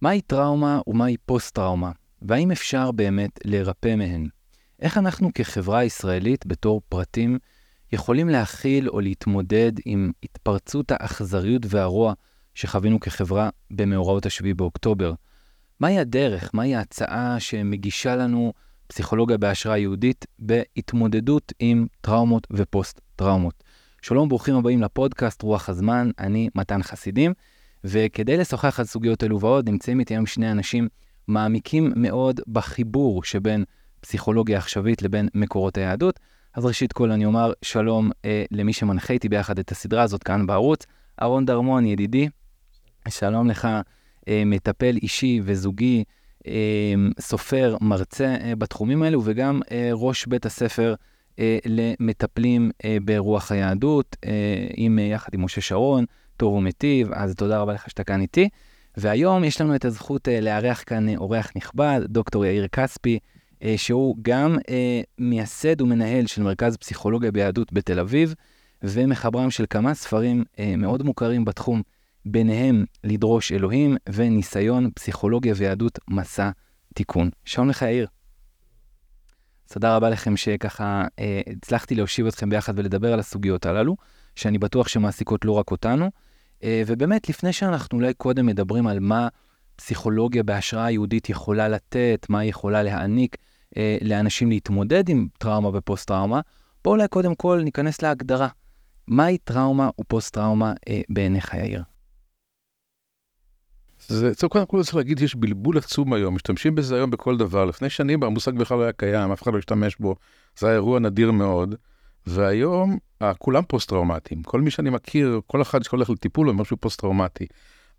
מהי טראומה ומהי פוסט-טראומה, והאם אפשר באמת להירפא מהן? איך אנחנו כחברה ישראלית, בתור פרטים, יכולים להכיל או להתמודד עם התפרצות האכזריות והרוע שחווינו כחברה במאורעות ה-7 באוקטובר? מהי הדרך, מהי ההצעה שמגישה לנו פסיכולוגיה בהשראה יהודית בהתמודדות עם טראומות ופוסט-טראומות? שלום, ברוכים הבאים לפודקאסט רוח הזמן, אני מתן חסידים, וכדי לשוחח על סוגיות אלו ועוד, נמצאים איתי היום שני אנשים מעמיקים מאוד בחיבור שבין פסיכולוגיה עכשווית לבין מקורות היהדות. אז ראשית כל אני אומר שלום אה, למי שמנחה איתי ביחד את הסדרה הזאת כאן בערוץ, אהרון דרמון, ידידי. שלום לך, אה, מטפל אישי וזוגי, אה, סופר, מרצה אה, בתחומים האלו, וגם אה, ראש בית הספר אה, למטפלים אה, ברוח היהדות, אה, עם, אה, יחד עם משה שרון, טוב ומיטיב, אז תודה רבה לך שאתה כאן איתי. והיום יש לנו את הזכות אה, לארח כאן אה, אורח נכבד, דוקטור יאיר כספי, אה, שהוא גם אה, מייסד ומנהל של מרכז פסיכולוגיה ביהדות בתל אביב, ומחברם של כמה ספרים אה, מאוד מוכרים בתחום, ביניהם לדרוש אלוהים וניסיון פסיכולוגיה ויהדות מסע תיקון. שלום לך יאיר. תודה רבה לכם שככה אה, הצלחתי להושיב אתכם ביחד ולדבר על הסוגיות הללו, שאני בטוח שמעסיקות לא רק אותנו. אה, ובאמת, לפני שאנחנו אולי קודם מדברים על מה פסיכולוגיה בהשראה יהודית יכולה לתת, מה היא יכולה להעניק אה, לאנשים להתמודד עם טראומה ופוסט-טראומה, בואו אולי קודם כל ניכנס להגדרה. מהי טראומה ופוסט-טראומה אה, בעיניך, יאיר? זה, זה קודם כל צריך להגיד, יש בלבול עצום היום, משתמשים בזה היום בכל דבר. לפני שנים המושג בכלל לא היה קיים, אף אחד לא השתמש בו, זה היה אירוע נדיר מאוד. והיום כולם פוסט-טראומטיים. כל מי שאני מכיר, כל אחד שהולך לטיפול הוא משהו פוסט-טראומטי.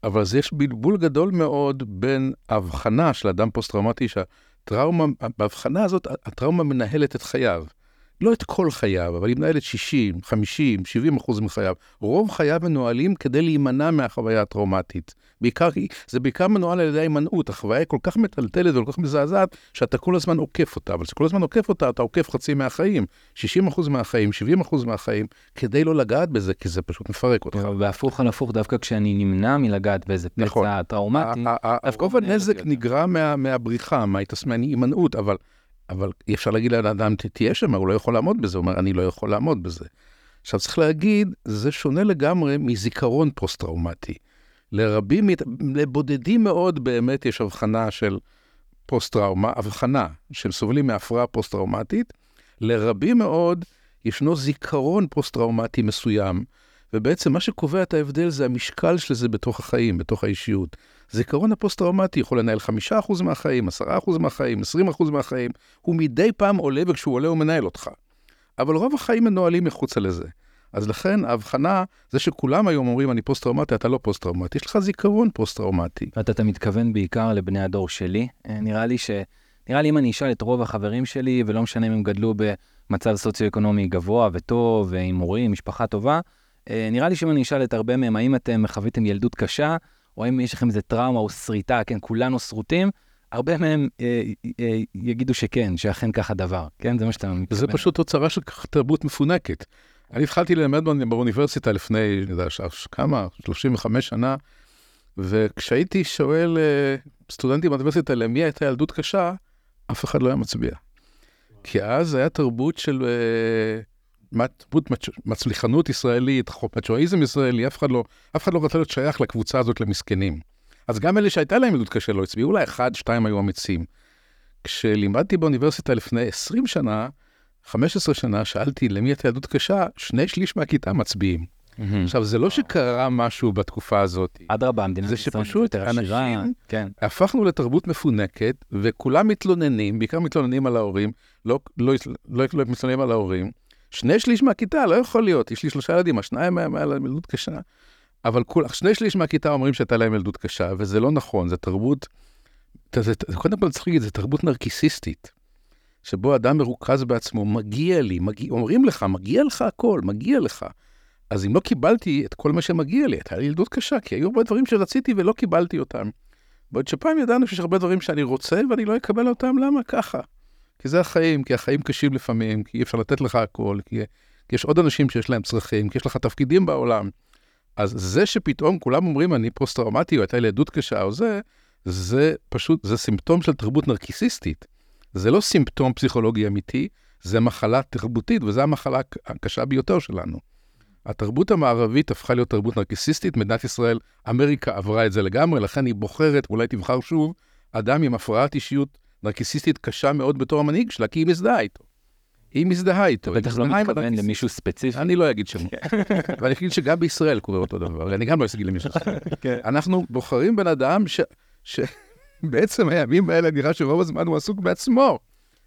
אבל אז יש בלבול גדול מאוד בין ההבחנה של אדם פוסט-טראומטי, שהטראומה, בהבחנה הזאת, הטראומה מנהלת את חייו. לא את כל חייו, אבל היא מנהלת 60, 50, 70 אחוז מחייו. רוב חייו מנוהלים כדי להימנע מהחוויה הטראומטית. בעיקר, זה בעיקר מנוהל על ידי ההימנעות. החוויה היא כל כך מטלטלת וכל כך מזעזעת, שאתה כל הזמן עוקף אותה. אבל כשכל הזמן עוקף אותה, אתה עוקף חצי מהחיים. 60 אחוז מהחיים, 70 אחוז מהחיים, כדי לא לגעת בזה, כי זה פשוט מפרק אותך. והפוך על הפוך, דווקא כשאני נמנע מלגעת באיזה פצע נכון. טראומטי, רוב הנזק נגרם מהבריחה, מההימנעות, אבל... אבל אי אפשר להגיד לאדם, תהיה שם, הוא לא יכול לעמוד בזה, הוא אומר, אני לא יכול לעמוד בזה. עכשיו צריך להגיד, זה שונה לגמרי מזיכרון פוסט-טראומטי. לרבים, לבודדים מאוד באמת יש הבחנה של פוסט-טראומה, הבחנה של סובלים מהפרעה פוסט-טראומטית. לרבים מאוד ישנו זיכרון פוסט-טראומטי מסוים, ובעצם מה שקובע את ההבדל זה המשקל של זה בתוך החיים, בתוך האישיות. זיכרון הפוסט-טראומטי יכול לנהל 5% מהחיים, 10% מהחיים, 20% מהחיים, הוא מדי פעם עולה, וכשהוא עולה הוא מנהל אותך. אבל רוב החיים מנוהלים מחוצה לזה. אז לכן ההבחנה, זה שכולם היום אומרים, אני פוסט-טראומטי, אתה לא פוסט-טראומטי, יש לך זיכרון פוסט-טראומטי. ואתה אתה מתכוון בעיקר לבני הדור שלי. אה, נראה לי ש... נראה לי אם אני אשאל את רוב החברים שלי, ולא משנה אם הם גדלו במצב סוציו-אקונומי גבוה וטוב, ועם הורים, משפחה טובה, אה, נראה לי שאם אני אשאל את הרבה מהם, האם אתם חוויתם ילדות קשה, או האם יש לכם איזה טראומה או שריטה, כן, כולנו שרוטים, הרבה מהם אה, אה, יגידו שכן, שאכן כך הדבר, כן? זה מה שאתה מתכוון. זה פשוט תוצרה של תרבות מפונקת. אני התחלתי ללמד באוניברסיטה לפני, אני יודע, כמה? 35 שנה, וכשהייתי שואל אה, סטודנטים באוניברסיטה למי הייתה ילדות קשה, אף אחד לא היה מצביע. כי אז היה תרבות של אה, מצליחנות ישראלית, מצ'ואיזם ישראלי, אף אחד, לא, אף אחד לא רצה להיות שייך לקבוצה הזאת למסכנים. אז גם אלה שהייתה להם ילדות קשה לא הצביעו, אולי אחד, שתיים היו אמיצים. כשלימדתי באוניברסיטה לפני 20 שנה, 15 שנה, שאלתי למי הייתה ילדות קשה, שני שליש מהכיתה מצביעים. Mm-hmm. עכשיו, זה לא שקרה משהו בתקופה הזאת. אדרבה, המדינה זה שפשוט אנשים, כן. הפכנו לתרבות מפונקת, וכולם מתלוננים, בעיקר מתלוננים על ההורים, לא, לא, לא, לא מתלוננים על ההורים, שני שליש מהכיתה, לא יכול להיות, יש לי שלושה ילדים, השניים היה להם ילדות קשה. אבל כול, שני שליש מהכיתה אומרים שהייתה להם ילדות קשה, וזה לא נכון, זה תרבות, זה, קודם כל צריך להגיד, זה תרבות נרקיסיסטית, שבו אדם מרוכז בעצמו, מגיע לי, מגיע, אומרים לך, מגיע לך הכל, מגיע לך. אז אם לא קיבלתי את כל מה שמגיע לי, הייתה לי ילדות קשה, כי היו הרבה דברים שרציתי ולא קיבלתי אותם. בעוד שפעם ידענו שיש הרבה דברים שאני רוצה ואני לא אקבל אותם, למה ככה? כי זה החיים, כי החיים קשים לפעמים, כי אי אפשר לתת לך הכל, כי, כי יש עוד אנשים שיש להם צרכים, כי יש לך תפקידים בעולם. אז זה שפתאום כולם אומרים, אני פוסט-טראומטי, או הייתה לי עדות קשה, או זה, זה פשוט, זה סימפטום של תרבות נרקיסיסטית. זה לא סימפטום פסיכולוגי אמיתי, זה מחלה תרבותית, וזו המחלה הקשה ביותר שלנו. התרבות המערבית הפכה להיות תרבות נרקיסיסטית, מדינת ישראל, אמריקה עברה את זה לגמרי, לכן היא בוחרת, אולי תבחר שוב, אדם עם הפרעת אישיות נרקיסיסטית קשה מאוד בתור המנהיג שלה, כי היא מזדהה איתו. היא מזדהה איתו. אתה בטח לא מתכוון למישהו ספציפי. אני לא אגיד שם. ואני אגיד שגם בישראל קורה אותו דבר, אני גם לא אגיד למישהו. כן. אנחנו בוחרים בן אדם שבעצם הימים האלה נראה שרוב הזמן הוא עסוק בעצמו.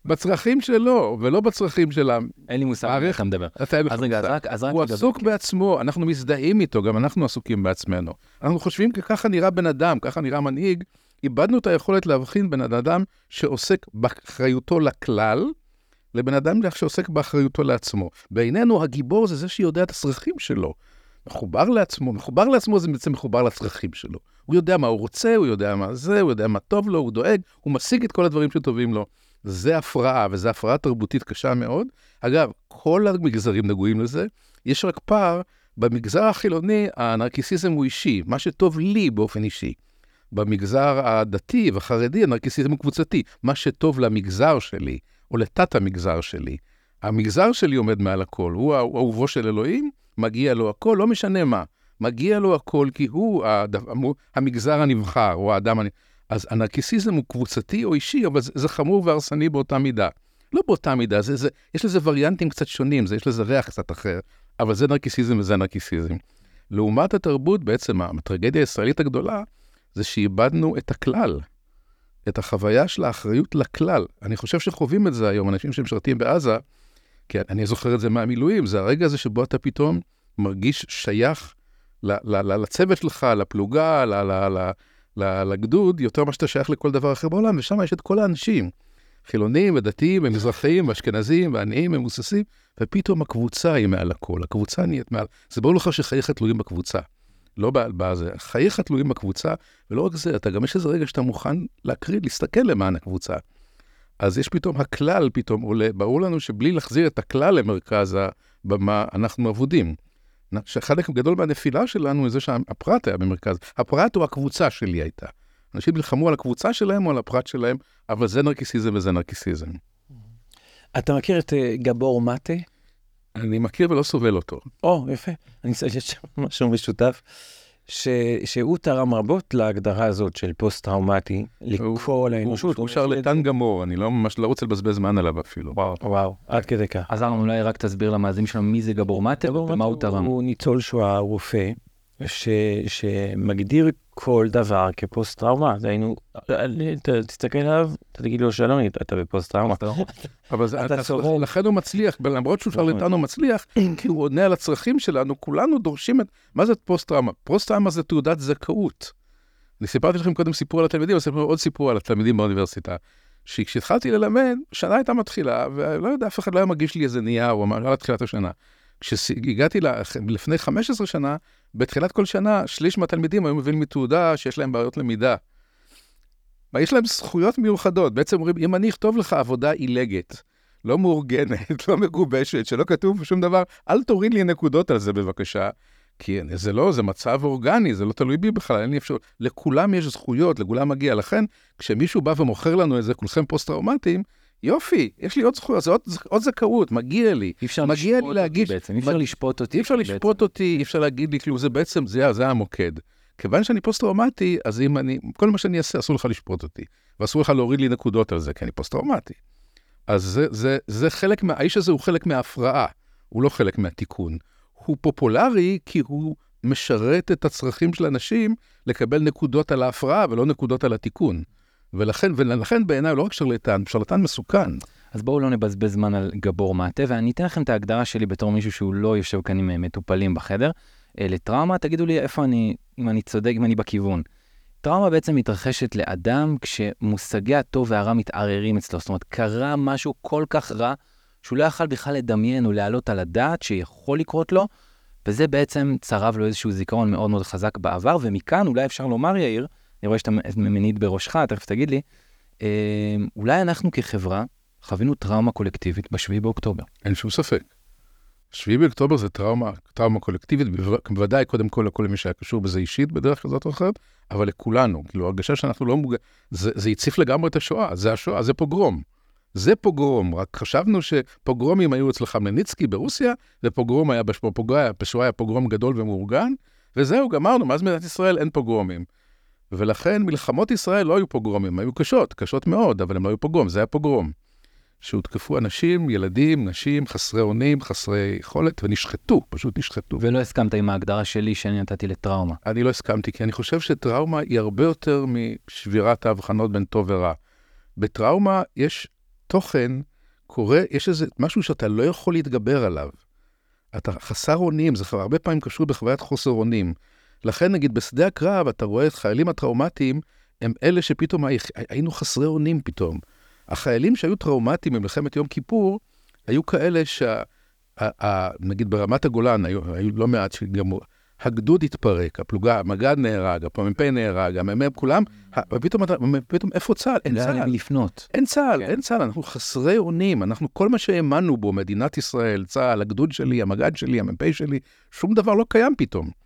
בצרכים שלו, ולא בצרכים של. אין לי מושג על איך אתה מדבר. אז רגע, אז רק... אז רק הוא עסוק בעצמו, אנחנו מזדהים איתו, גם אנחנו עסוקים בעצמנו. אנחנו חושבים כי ככה נראה בן אדם, ככה נראה מנהיג. איבדנו את היכולת להבחין בין אדם שעוסק באחריותו לכלל, לבן אדם שעוסק באחריותו לעצמו. בעינינו הגיבור זה זה שיודע את הצרכים שלו. מחובר לעצמו, מחובר לעצמו זה בעצם מחובר לצרכים שלו. הוא יודע מה הוא רוצה, הוא יודע מה זה, הוא יודע מה טוב לו, הוא דואג, הוא משיג את כל הדברים שטובים לו. זה הפרעה, וזו הפרעה תרבותית קשה מאוד. אגב, כל המגזרים נגועים לזה, יש רק פער, במגזר החילוני הנרקיסיזם הוא אישי, מה שטוב לי באופן אישי. במגזר הדתי והחרדי הנרקיסיזם הוא קבוצתי, מה שטוב למגזר שלי, או לתת המגזר שלי. המגזר שלי עומד מעל הכל, הוא אהובו של אלוהים, מגיע לו הכל, לא משנה מה. מגיע לו הכל כי הוא המגזר הנבחר, או האדם הנבחר. אז הנרקיסיזם הוא קבוצתי או אישי, אבל זה, זה חמור והרסני באותה מידה. לא באותה מידה, זה, זה, יש לזה וריאנטים קצת שונים, זה, יש לזה ריח קצת אחר, אבל זה נרקיסיזם וזה נרקיסיזם. לעומת התרבות, בעצם הטרגדיה הישראלית הגדולה, זה שאיבדנו את הכלל, את החוויה של האחריות לכלל. אני חושב שחווים את זה היום, אנשים שמשרתים בעזה, כי אני זוכר את זה מהמילואים, זה הרגע הזה שבו אתה פתאום מרגיש שייך לצוות שלך, לפלוגה, לגדוד, יותר ממה שאתה שייך לכל דבר אחר בעולם, ושם יש את כל האנשים, חילונים ודתיים ומזרחיים ואשכנזים ועניים ומבוססים, ופתאום הקבוצה היא מעל הכל, הקבוצה נהיית מעל, זה ברור לך שחייך תלויים בקבוצה. לא בזה, חייך תלויים בקבוצה, ולא רק זה, אתה גם יש איזה רגע שאתה מוכן להקריב, להסתכל למען הקבוצה. אז יש פתאום, הכלל פתאום עולה, ברור לנו שבלי להחזיר את הכלל למרכז הבמה, אנחנו אבודים. שחלק גדול מהנפילה שלנו זה שהפרט היה במרכז. הפרט הוא הקבוצה שלי הייתה. אנשים נלחמו על הקבוצה שלהם או על הפרט שלהם, אבל זה נרקיסיזם וזה נרקיסיזם. אתה מכיר את אה, גבור מטה? אני מכיר ולא סובל אותו. או, יפה. אני חושב שיש משהו משותף. ש, שהוא תרם רבות להגדרה הזאת של פוסט-טראומטי לכל האנושות. הוא שרלטן גמור, אני לא ממש לא רוצה לבזבז זמן עליו אפילו. וואו, וואו, עד כדי כך. אז אולי רק תסביר למאזינים שלנו מי זה גבור מטה ומה הוא תרם. הוא ניצול שואה, רופא, ש, שמגדיר כל דבר כפוסט-טראומה. זה היינו, תסתכל עליו, אתה תגיד לו שלום, אתה בפוסט-טראומה. אבל זה, אתה סובל. לכן הוא מצליח, למרות שהוא שרלטן הוא מצליח, כי הוא עונה על הצרכים שלנו, כולנו דורשים את... מה זה פוסט-טראומה? פוסט-טראומה זה תעודת זכאות. אני סיפרתי לכם קודם סיפור על התלמידים, אבל סיפור עוד סיפור על התלמידים באוניברסיטה. שכשהתחלתי ללמד, שנה הייתה מתחילה, ולא יודע, אף אחד לא היה מגיש לי איזה נייר, או אמר, על תחילת השנה. כשהגעתי לפני 15 שנה, בתחילת כל שנה, שליש מהתלמידים היו מביאים מתעודה שיש להם בעיות למידה. יש להם זכויות מיוחדות. בעצם אומרים, אם אני אכתוב לך עבודה עילגת, לא מאורגנת, לא מגובשת, שלא כתוב שום דבר, אל תוריד לי נקודות על זה בבקשה. כי זה לא, זה מצב אורגני, זה לא תלוי בי בכלל, אין לי אפשרות. לכולם יש זכויות, לכולם מגיע. לכן, כשמישהו בא ומוכר לנו את זה, כולכם פוסט-טראומטיים, יופי, יש לי עוד זכויות, זה עוד, עוד זכאות, מגיע לי. אי אפשר לשפוט אותי להגיש, בעצם, אי אפשר לשפוט אותי. אי אפשר לשפוט בעצם. אותי, אי אפשר להגיד לי, כאילו, זה בעצם, זה, זה המוקד. כיוון שאני פוסט-טראומטי, אז אם אני, כל מה שאני אעשה, אסור לך לשפוט אותי. ואסור לך להוריד לי נקודות על זה, כי אני פוסט-טראומטי. אז זה, זה, זה חלק מה... האיש הזה הוא חלק מההפרעה, הוא לא חלק מהתיקון. הוא פופולרי כי הוא משרת את הצרכים של אנשים לקבל נקודות על ההפרעה ולא נקודות על התיקון. ולכן, ולכן בעיניי לא רק שרלטן, שרלטן מסוכן. אז בואו לא נבזבז זמן על גבור מעטה, ואני אתן לכם את ההגדרה שלי בתור מישהו שהוא לא יושב כאן עם אה, מטופלים בחדר. אה, לטראומה, תגידו לי איפה אני, אם אני צודק, אם אני בכיוון. טראומה בעצם מתרחשת לאדם כשמושגי הטוב והרע מתערערים אצלו. זאת אומרת, קרה משהו כל כך רע, שהוא לא יכל בכלל לדמיין או להעלות על הדעת שיכול לקרות לו, וזה בעצם צרב לו איזשהו זיכרון מאוד מאוד חזק בעבר, ומכאן אולי אפשר לומר, יאיר, אני רואה שאתה מניד בראשך, תכף תגיד לי, אה, אולי אנחנו כחברה חווינו טראומה קולקטיבית ב-7 באוקטובר. אין שום ספק. 7 באוקטובר זה טראומה, טראומה קולקטיבית, בוודאי קודם כל לכל מי שהיה קשור בזה אישית בדרך כזאת או אחרת, אבל לכולנו, כאילו הרגשה שאנחנו לא מוגעים, זה, הציף לגמרי את השואה, זה השואה, זה פוגרום. זה פוגרום, רק חשבנו שפוגרומים היו אצל חמלניצקי ברוסיה, ופוגרום היה בשואה היה פוגרום גדול ומאורגן, וזהו, גמרנו, מאז מדינת ישראל אין פוגרומים. ולכן מלחמות ישראל לא היו פוגרומים, היו קשות, קשות מאוד, אבל הם לא היו פוגרום, זה היה פוגרום. שהותקפו אנשים, ילדים, נשים, חסרי אונים, חסרי יכולת, ונשחטו, פשוט נשחטו. ולא הסכמת עם ההגדרה שלי שאני נתתי לטראומה. אני לא הסכמתי, כי אני חושב שטראומה היא הרבה יותר משבירת ההבחנות בין טוב ורע. בטראומה יש תוכן, קורה, יש איזה משהו שאתה לא יכול להתגבר עליו. אתה חסר אונים, זה הרבה פעמים קשור בחוויית חוסר אונים. לכן, נגיד, בשדה הקרב, אתה רואה את חיילים הטראומטיים, הם אלה שפתאום היינו חסרי אונים פתאום. החיילים שהיו טראומטיים במלחמת יום כיפור, היו כאלה שה... נגיד ברמת הגולן, היו, היו לא מעט שגמרו, הגדוד התפרק, הפלוגה, המג"ד נהרג, הפ"פ נהרג, המ"מ, כולם, ופתאום, פתאום איפה צה"ל? אין צה"ל. לא לפנות. אין צה"ל, כן. אין צה"ל, אנחנו חסרי אונים, אנחנו, כל מה שהאמנו בו, מדינת ישראל, צה"ל, הגדוד שלי, המג"ד שלי, המ"פ שלי, שום דבר לא קיים פתאום.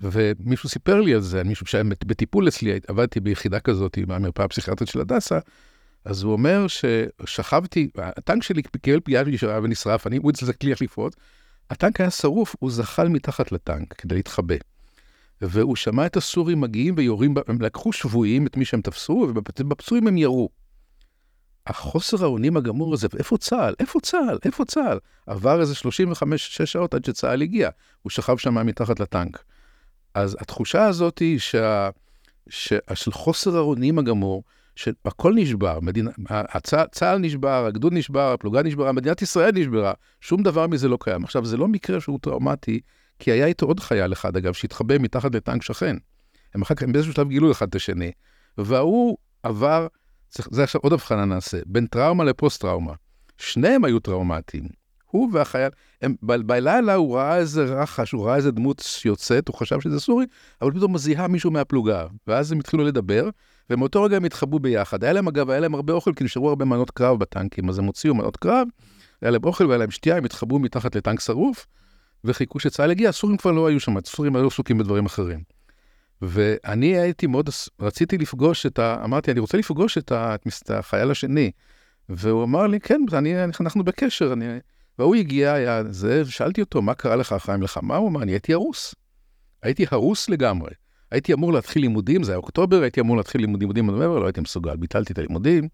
ומישהו סיפר לי על זה, מישהו שהיה בטיפול אצלי, עבדתי ביחידה כזאת במרפאה הפסיכיאטרית של הדסה, אז הוא אומר ששכבתי, הטנק שלי קיבל פגיעה נשארה ונשרף, אני, הוא הצליח לפרוץ, הטנק היה שרוף, הוא זחל מתחת לטנק כדי להתחבא. והוא שמע את הסורים מגיעים ויורים, הם לקחו שבויים, את מי שהם תפסו, ובפצועים הם ירו. החוסר האונים הגמור הזה, איפה צה"ל? איפה צה"ל? איפה צה"ל? עבר איזה 35-6 שעות עד שצה"ל הגיע. הוא שכב שם מתחת לטנק. אז התחושה הזאת היא שה, שה, של חוסר האונים הגמור, שהכל נשבר, מדינה, הצה, צה"ל נשבר, הגדוד נשבר, הפלוגה נשברה, מדינת ישראל נשברה, שום דבר מזה לא קיים. עכשיו, זה לא מקרה שהוא טראומטי, כי היה איתו עוד חייל אחד, אגב, שהתחבא מתחת לטנק שכן. הם אחר כך, הם באיזשהו שלב גילו אחד את השני. וההוא עבר, זה עכשיו עוד הבחנה נעשה, בין טראומה לפוסט-טראומה. שניהם היו טראומטיים. הוא והחייל, הם, ב- בלילה הוא ראה איזה רחש, הוא ראה איזה דמות שיוצאת, הוא חשב שזה סורי, אבל פתאום זיהה מישהו מהפלוגה. ואז הם התחילו לדבר, ומאותו רגע הם התחבאו ביחד. היה להם, אגב, היה להם הרבה אוכל, כי נשארו הרבה מנות קרב בטנקים, אז הם הוציאו מנות קרב, היה להם אוכל והיה להם שתייה, הם התחבאו מתחת לטנק שרוף, וחיכו שצה"ל יגיע, הסורים כבר לא היו שם, הסורים היו עסוקים בדברים אחרים. ואני הייתי מאוד, רציתי לפגוש את ה... אמרתי, אני רוצה לפגוש את, ה, את החייל השני. והוא אמר לי, כן, אני, אנחנו בקשר. אני... והוא הגיע, היה זה, ושאלתי אותו, מה קרה לך אחרי המלחמה? הוא אמר, אני הייתי הרוס. הייתי הרוס לגמרי. הייתי אמור להתחיל לימודים, זה היה אוקטובר, הייתי אמור להתחיל לימודים, לימודים לא הייתי מסוגל, ביטלתי את הלימודים.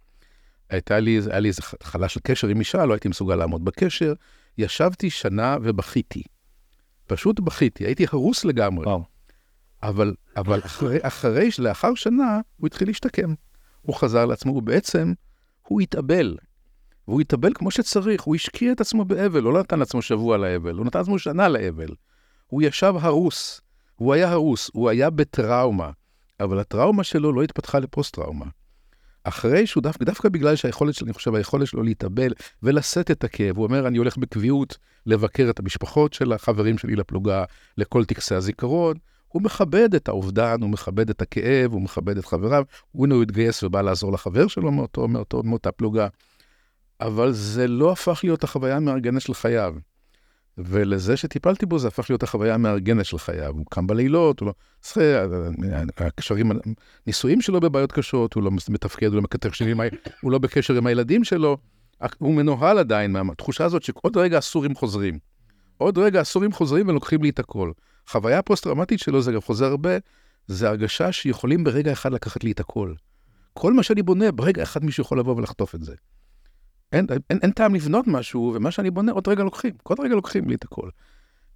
הייתה לי, היה לי איזו התחלה של קשר עם אישה, לא הייתי מסוגל לעמוד בקשר. ישבתי שנה ובכיתי. פשוט בכיתי, הייתי הרוס לגמרי. וואו. אבל, אבל אחרי, אחרי, לאחר שנה, הוא התחיל להשתקם. הוא חזר לעצמו, הוא בעצם, הוא התאבל. והוא התאבל כמו שצריך, הוא השקיע את עצמו באבל, לא נתן לעצמו שבוע לאבל, הוא נתן לעצמו שנה לאבל. הוא ישב הרוס, הוא היה הרוס, הוא היה בטראומה, אבל הטראומה שלו לא התפתחה לפוסט-טראומה. אחרי שהוא דווקא, דווקא בגלל שהיכולת שלו, אני חושב, היכולת שלו להתאבל ולשאת את הכאב, הוא אומר, אני הולך בקביעות לבקר את המשפחות של החברים שלי לפלוגה, לכל טקסי הזיכרון. הוא מכבד את האובדן, הוא מכבד את הכאב, הוא מכבד את חבריו. הוא התגייס ובא לעזור לחבר שלו מאותו, מאותו, מאותה פלוגה. אבל זה לא הפך להיות החוויה המארגנת של חייו. ולזה שטיפלתי בו, זה הפך להיות החוויה המארגנת של חייו. הוא קם בלילות, הוא לא... הקשרים, הנישואים שלו בבעיות קשות, הוא לא מתפקד, הוא לא מקטר שנים, הוא לא בקשר עם הילדים שלו. הוא מנוהל עדיין מהתחושה הזאת שעוד רגע הסורים חוזרים. עוד רגע הסורים חוזרים ולוקחים לי את הכל. חוויה הפוסט-טראומטית שלו, זה גם חוזר הרבה, זה הרגשה שיכולים ברגע אחד לקחת לי את הכל. כל מה שאני בונה, ברגע אחד מישהו יכול לבוא ולחטוף את זה. אין, אין, אין טעם לבנות משהו, ומה שאני בונה, עוד רגע לוקחים, כל רגע לוקחים לי את הכל.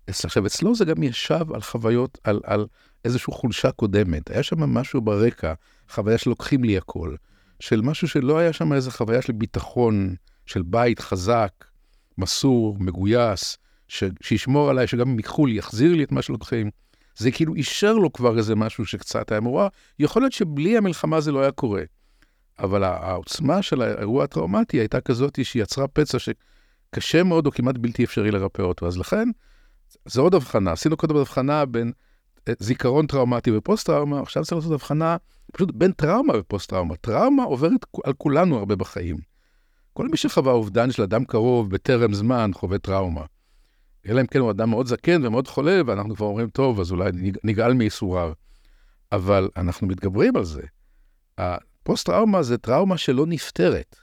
עכשיו, אצלו זה גם ישב על חוויות, על, על איזושהי חולשה קודמת. היה שם משהו ברקע, חוויה שלוקחים לי הכל, של משהו שלא היה שם איזו חוויה של ביטחון, של בית חזק, מסור, מגויס, ש, שישמור עליי, שגם אם ייקחו לי, יחזיר לי את מה שלוקחים. זה כאילו אישר לו כבר איזה משהו שקצת היה מורה. יכול להיות שבלי המלחמה זה לא היה קורה. אבל העוצמה של האירוע הטראומטי הייתה כזאת שהיא יצרה פצע שקשה מאוד או כמעט בלתי אפשרי לרפא אותו. אז לכן, זו עוד הבחנה. עשינו קודם הבחנה בין אה, זיכרון טראומטי ופוסט-טראומה, עכשיו צריך לעשות הבחנה פשוט בין טראומה ופוסט-טראומה. טראומה עוברת על כולנו הרבה בחיים. כל מי שחווה אובדן של אדם קרוב בטרם זמן חווה טראומה. אלא אם כן הוא אדם מאוד זקן ומאוד חולה, ואנחנו כבר אומרים, טוב, אז אולי נגאל מייסוריו. אבל אנחנו מתגברים על זה. הפוסט-טראומה זה טראומה שלא נפתרת,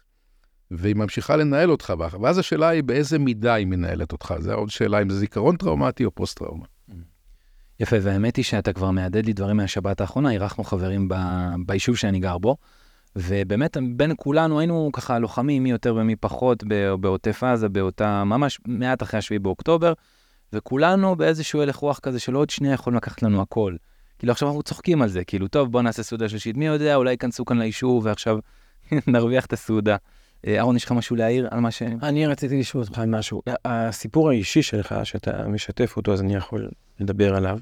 והיא ממשיכה לנהל אותך, ואז השאלה היא באיזה מידה היא מנהלת אותך. זו עוד שאלה אם זה זיכרון טראומטי או פוסט-טראומה. יפה, והאמת היא שאתה כבר מהדהד לי דברים מהשבת האחרונה, אירחנו חברים ב... ביישוב שאני גר בו, ובאמת בין כולנו היינו ככה לוחמים, מי יותר ומי פחות, בעוטף עזה, באותה, ממש מעט אחרי השביעי באוקטובר, וכולנו באיזשהו הלך רוח כזה של עוד שנייה יכולים לקחת לנו הכל. כאילו עכשיו אנחנו צוחקים על זה, כאילו טוב בוא נעשה סעודה שלישית, מי יודע, אולי ייכנסו כאן ליישוב ועכשיו נרוויח את הסעודה. אה, אהרון, יש לך משהו להעיר על מה ש... אני רציתי לשאול אותך משהו. הסיפור האישי שלך, שאתה משתף אותו, אז אני יכול לדבר עליו.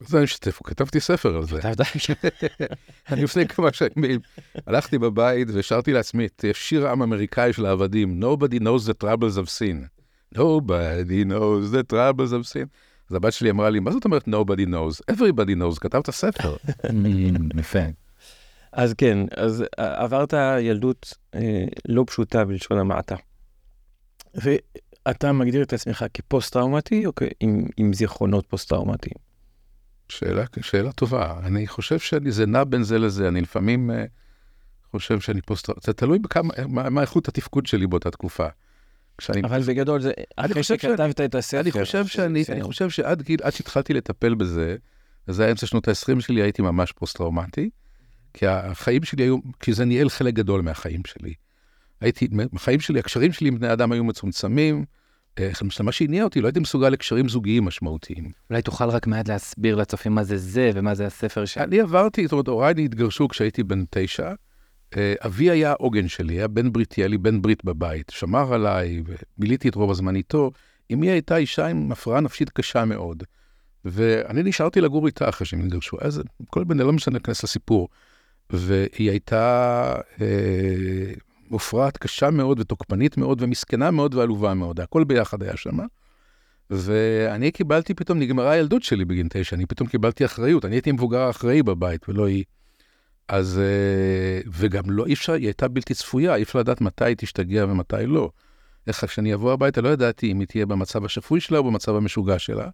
זה אני משתף, כתבתי ספר על זה. אני לפני כמה שנים הלכתי בבית ושרתי לעצמי את שיר עם אמריקאי של העבדים, Nobody knows the troubles of sin. Nobody knows the troubles of sin. אז הבת שלי אמרה לי, מה זאת אומרת nobody knows? everybody knows, כתבת ספר. יפה. אז כן, אז עברת ילדות אה, לא פשוטה בלשון המעטה. ואתה מגדיר את עצמך כפוסט-טראומטי או עם, עם זיכרונות פוסט-טראומטיים? שאלה, שאלה טובה. אני חושב שזה נע בין זה לזה. אני לפעמים uh, חושב שאני פוסט... זה תלוי בכמה, מה, מה איכות התפקוד שלי באותה תקופה. כשאני... אבל בגדול זה, אחרי שכתבת את הספר. אני חושב שאני, אני חושב שעד גיל, עד שהתחלתי לטפל בזה, וזה היה אמצע שנות ה-20 שלי, הייתי ממש פוסט-טראומטי, כי החיים שלי היו, כי זה ניהל חלק גדול מהחיים שלי. הייתי, החיים שלי, הקשרים שלי עם בני אדם היו מצומצמים, אה, מה שהניע אותי, לא הייתי מסוגל לקשרים זוגיים משמעותיים. אולי תוכל רק מעט להסביר לצופים מה זה זה ומה זה הספר ש... אני עברתי, זאת אומרת, הוריי התגרשו כשהייתי בן תשע. אה, אבי היה העוגן שלי, היה בן בריתי, היה לי בן ברית בבית, שמר עליי, וביליתי את רוב הזמן איתו. אמי הייתה אישה עם הפרעה נפשית קשה מאוד. ואני נשארתי לגור איתה אחרי שהם התגרשו. אז כל בן לא משנה להיכנס לסיפור. והיא הייתה אה, קשה מאוד ותוקפנית מאוד ומסכנה מאוד ועלובה מאוד, הכל ביחד היה שם. ואני קיבלתי פתאום, נגמרה הילדות שלי בגיל תשע, אני פתאום קיבלתי אחריות, אני הייתי מבוגר אחראי בבית ולא היא. אז, אה, וגם לא, אי אפשר, היא הייתה בלתי צפויה, אי אפשר לדעת מתי היא תשתגע ומתי לא. איך כשאני אבוא הביתה לא ידעתי אם היא תהיה במצב השפוי שלה או במצב המשוגע שלה.